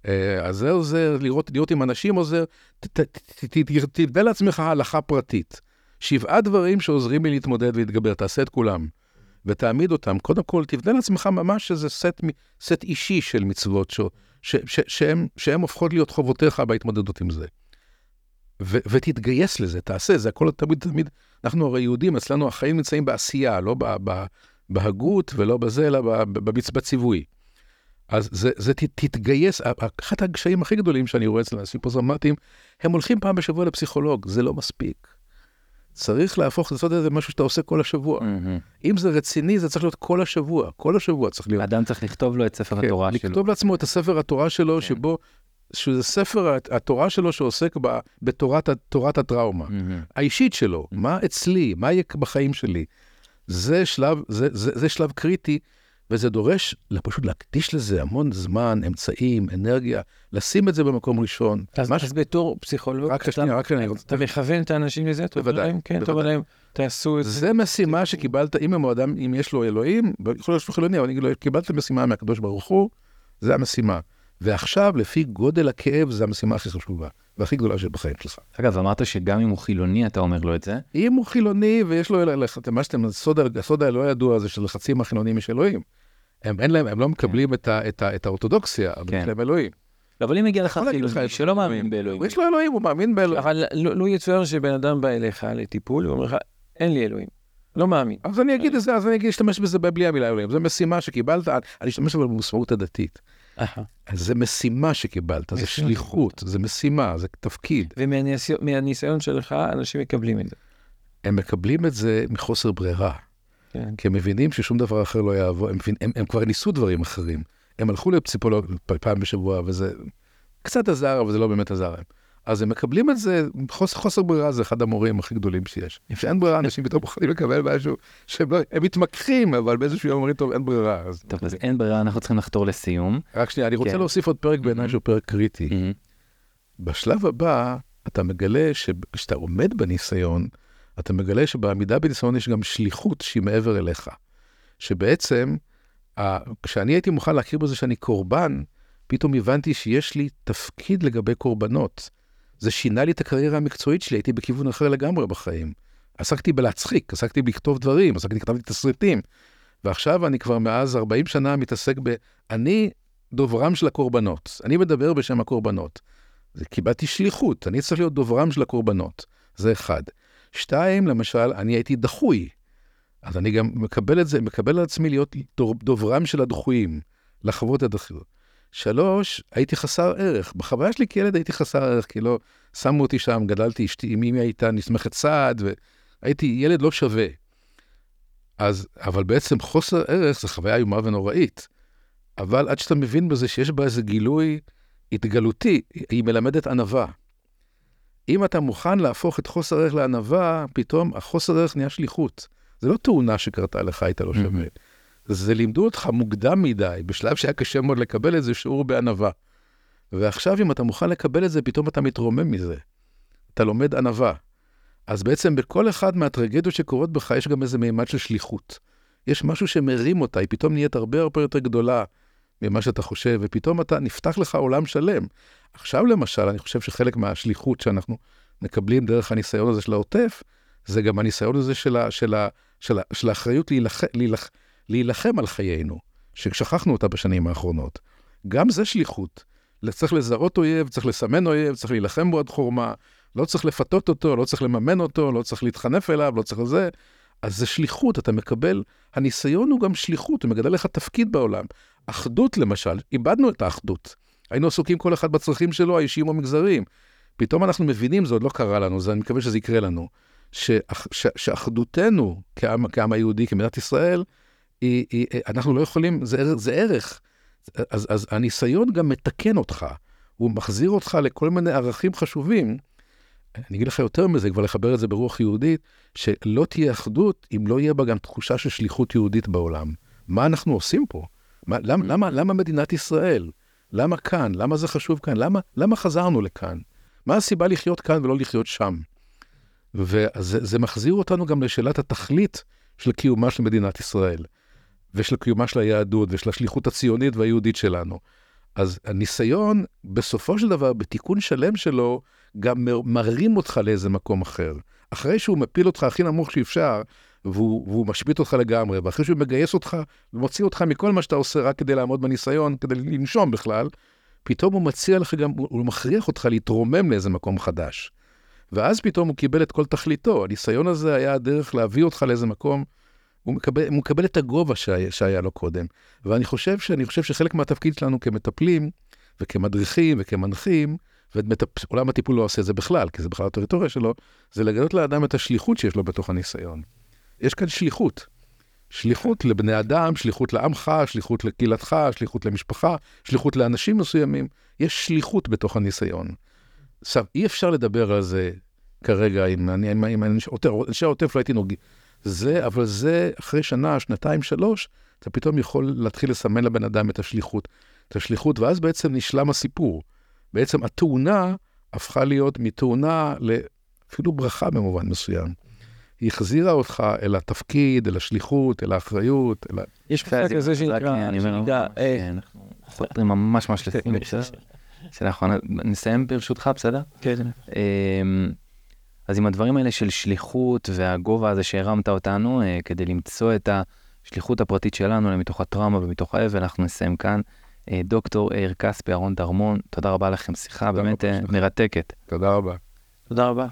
אה, אז זה עוזר, לראות, להיות עם אנשים עוזר, תבנה לעצמך הלכה פרטית. שבעה דברים שעוזרים לי להתמודד ולהתגבר, תעשה את כולם. ותעמיד אותם. קודם כל, תבנה לעצמך ממש איזה סט, סט אישי של מצוות ש, ש, ש, שהם, שהם הופכות להיות חובותיך בהתמודדות עם זה. ו, ותתגייס לזה, תעשה, זה הכל תמיד, תמיד, אנחנו הרי יהודים, אצלנו החיים נמצאים בעשייה, לא בהגות ולא בזה, אלא בציווי. אז זה, זה ת, תתגייס, אחד הקשיים הכי גדולים שאני רואה אצל אנשים פוסט-טראומטיים, הם הולכים פעם בשבוע לפסיכולוג, זה לא מספיק. צריך להפוך, לעשות את זה משהו שאתה עושה כל השבוע. Mm-hmm. אם זה רציני, זה צריך להיות כל השבוע, כל השבוע צריך להיות. אדם צריך לכתוב לו את ספר כן, התורה שלו. לכתוב לעצמו את הספר התורה שלו, כן. שבו, שזה ספר התורה שלו שעוסק ב, בתורת תורת הטראומה, mm-hmm. האישית שלו, מה אצלי, מה יהיה בחיים שלי. זה שלב, זה, זה, זה שלב קריטי וזה דורש פשוט להקדיש לזה המון זמן, אמצעים, אנרגיה, לשים את זה במקום ראשון. אז, מש... אז בתור פסיכולוג, רק אתה, שנייה, רק שנייה. אתה מכוון את האנשים לזה? בוודאי. כן, טוב עליהם, תעשו את זה. זה משימה שקיבלת, אם הוא אדם, אם יש לו אלוהים, יכול להיות שהוא חילוני, אבל אני אגיד לו, קיבלת משימה מהקדוש ברוך הוא, זה המשימה. ועכשיו, לפי גודל הכאב, זו המשימה הכי חשובה. והכי גדולה שבחיים שלך. אגב, אמרת שגם אם הוא חילוני, אתה אומר לו את זה? אם הוא חילוני ויש לו, מה שאתם, הסוד הלא ידוע הזה של חצי מהחילונים יש אלוהים. הם, אין להם, הם לא מקבלים כן. את, ה, את, ה, את האורתודוקסיה, אבל יש להם אלוהים. לא, אבל אם מגיע לך חילוני שלא מאמין באלוהים. יש לו אלוהים, הוא מאמין באלוהים. אבל לו יצויר שבן אדם בא אליך לטיפול, הוא אומר לך, אין לי אלוהים. לא מאמין. אז אני אגיד את זה, אז אני אגיד, אשתמש בזה בלי המילה אלוהים. זו משימה שקיבלת, אני אשתמש בזה במוסמאות הדתית. זה משימה שקיבלת, זה שליחות, זה משימה, זה תפקיד. ומהניסיון שלך, אנשים מקבלים את זה. הם מקבלים את זה מחוסר ברירה. כן. כי הם מבינים ששום דבר אחר לא יעבור, הם, הם, הם כבר ניסו דברים אחרים. הם הלכו לפסיכולוג פעם בשבוע, וזה קצת עזר, אבל זה לא באמת עזר להם. אז הם מקבלים את זה, חוס, חוסר ברירה זה אחד המורים הכי גדולים שיש. שאין ברירה, אנשים פתאום יכולים לקבל משהו שהם לא, הם מתמקחים, אבל באיזשהו יום אומרים, טוב, אין ברירה. אז טוב, אז אין ברירה, אנחנו צריכים לחתור לסיום. רק שנייה, אני רוצה כן. להוסיף עוד פרק בעיניי שהוא פרק קריטי. בשלב הבא, אתה מגלה שכשאתה עומד בניסיון, אתה מגלה שבעמידה בניסיון יש גם שליחות שהיא מעבר אליך. שבעצם, כשאני הייתי מוכן להכיר בזה שאני קורבן, פתאום הבנתי שיש לי תפקיד לגבי קורבנות. זה שינה לי את הקריירה המקצועית שלי, הייתי בכיוון אחר לגמרי בחיים. עסקתי בלהצחיק, עסקתי בלכתוב דברים, עסקתי, כתבתי תסריטים. ועכשיו אני כבר מאז 40 שנה מתעסק ב... אני דוברם של הקורבנות, אני מדבר בשם הקורבנות. קיבלתי שליחות, אני צריך להיות דוברם של הקורבנות. זה אחד. שתיים, למשל, אני הייתי דחוי. אז אני גם מקבל את זה, מקבל על עצמי להיות דוברם של הדחויים, לחוות את הדחיות. שלוש, הייתי חסר ערך. בחוויה שלי כילד הייתי חסר ערך, כי לא שמו אותי שם, גדלתי, אשתי, אמי הייתה נסמכת צעד, והייתי ילד לא שווה. אז, אבל בעצם חוסר ערך זה חוויה איומה ונוראית. אבל עד שאתה מבין בזה שיש בה איזה גילוי התגלותי, היא מלמדת ענווה. אם אתה מוכן להפוך את חוסר ערך לענווה, פתאום החוסר ערך נהיה שליחות. זה לא תאונה שקרתה לך, היית לא שווה. Mm-hmm. זה לימדו אותך מוקדם מדי, בשלב שהיה קשה מאוד לקבל את זה, שיעור בענווה. ועכשיו, אם אתה מוכן לקבל את זה, פתאום אתה מתרומם מזה. אתה לומד ענווה. אז בעצם בכל אחד מהטרגדיות שקורות בך, יש גם איזה מימד של שליחות. יש משהו שמרים אותה, היא פתאום נהיית הרבה הרבה יותר גדולה ממה שאתה חושב, ופתאום אתה, נפתח לך עולם שלם. עכשיו למשל, אני חושב שחלק מהשליחות שאנחנו מקבלים דרך הניסיון הזה של העוטף, זה גם הניסיון הזה של, ה, של, ה, של, ה, של האחריות להילח, להילח, להילחם על חיינו, ששכחנו אותה בשנים האחרונות. גם זה שליחות. צריך לזהות אויב, צריך לסמן אויב, צריך להילחם בו עד חורמה, לא צריך לפתות אותו, לא צריך לממן אותו, לא צריך להתחנף אליו, לא צריך לזה. אז זה שליחות, אתה מקבל, הניסיון הוא גם שליחות, הוא מגדל לך תפקיד בעולם. אחדות למשל, איבדנו את האחדות. היינו עסוקים כל אחד בצרכים שלו, האישיים או מגזריים. פתאום אנחנו מבינים, זה עוד לא קרה לנו, זה, אני מקווה שזה יקרה לנו, שאח, ש, שאחדותנו כעם, כעם היהודי, כמדינת ישראל, היא, היא, אנחנו לא יכולים, זה, זה ערך. אז, אז הניסיון גם מתקן אותך, הוא מחזיר אותך לכל מיני ערכים חשובים. אני אגיד לך יותר מזה, כבר לחבר את זה ברוח יהודית, שלא תהיה אחדות אם לא יהיה בה גם תחושה של שליחות יהודית בעולם. מה אנחנו עושים פה? מה, למה, למה, למה מדינת ישראל? למה כאן? למה זה חשוב כאן? למה, למה חזרנו לכאן? מה הסיבה לחיות כאן ולא לחיות שם? וזה מחזיר אותנו גם לשאלת התכלית של קיומה של מדינת ישראל, ושל קיומה של היהדות, ושל השליחות הציונית והיהודית שלנו. אז הניסיון, בסופו של דבר, בתיקון שלם שלו, גם מרים אותך לאיזה מקום אחר. אחרי שהוא מפיל אותך הכי נמוך שאפשר, והוא, והוא משבית אותך לגמרי, ואחרי שהוא מגייס אותך ומוציא אותך מכל מה שאתה עושה רק כדי לעמוד בניסיון, כדי לנשום בכלל, פתאום הוא מציע לך גם, הוא מכריח אותך להתרומם לאיזה מקום חדש. ואז פתאום הוא קיבל את כל תכליתו. הניסיון הזה היה הדרך להביא אותך לאיזה מקום, הוא מקבל, הוא מקבל את הגובה שהיה, שהיה לו קודם. ואני חושב, שאני חושב שחלק מהתפקיד שלנו כמטפלים, וכמדריכים וכמנחים, ועולם הטיפול לא עושה את זה בכלל, כי זה בכלל הטריטוריה שלו, זה לגלות לאדם את השליחות שיש לו בתוך הניסיון. יש כאן שליחות. שליחות לבני אדם, שליחות לעמך, שליחות לקהילתך, שליחות למשפחה, שליחות לאנשים מסוימים. יש שליחות בתוך הניסיון. עכשיו, אי אפשר לדבר על זה כרגע, אם אני, אם, אם אנשי העוטף לא הייתי נוגע. זה, אבל זה, אחרי שנה, שנתיים, שלוש, אתה פתאום יכול להתחיל לסמן לבן אדם את השליחות. את השליחות, ואז בעצם נשלם הסיפור. בעצם התאונה הפכה להיות מתאונה לאפילו ברכה במובן מסוים. היא החזירה אותך אל התפקיד, אל השליחות, אל האחריות, אל ה... יש מושג כזה שנקרא, אני אומר, אנחנו חותרים ממש ממש לסיום, בסדר? שאנחנו נסיים ברשותך, בסדר? כן. אמ, אז עם הדברים האלה של שליחות והגובה הזה שהרמת אותנו, אה, כדי למצוא את השליחות הפרטית שלנו מתוך הטראומה ומתוך האבל, אנחנו נסיים כאן. אה, דוקטור יאיר כספי, אהרון דרמון, תודה רבה לכם, שיחה באמת אה, מרתקת. תודה רבה. תודה רבה.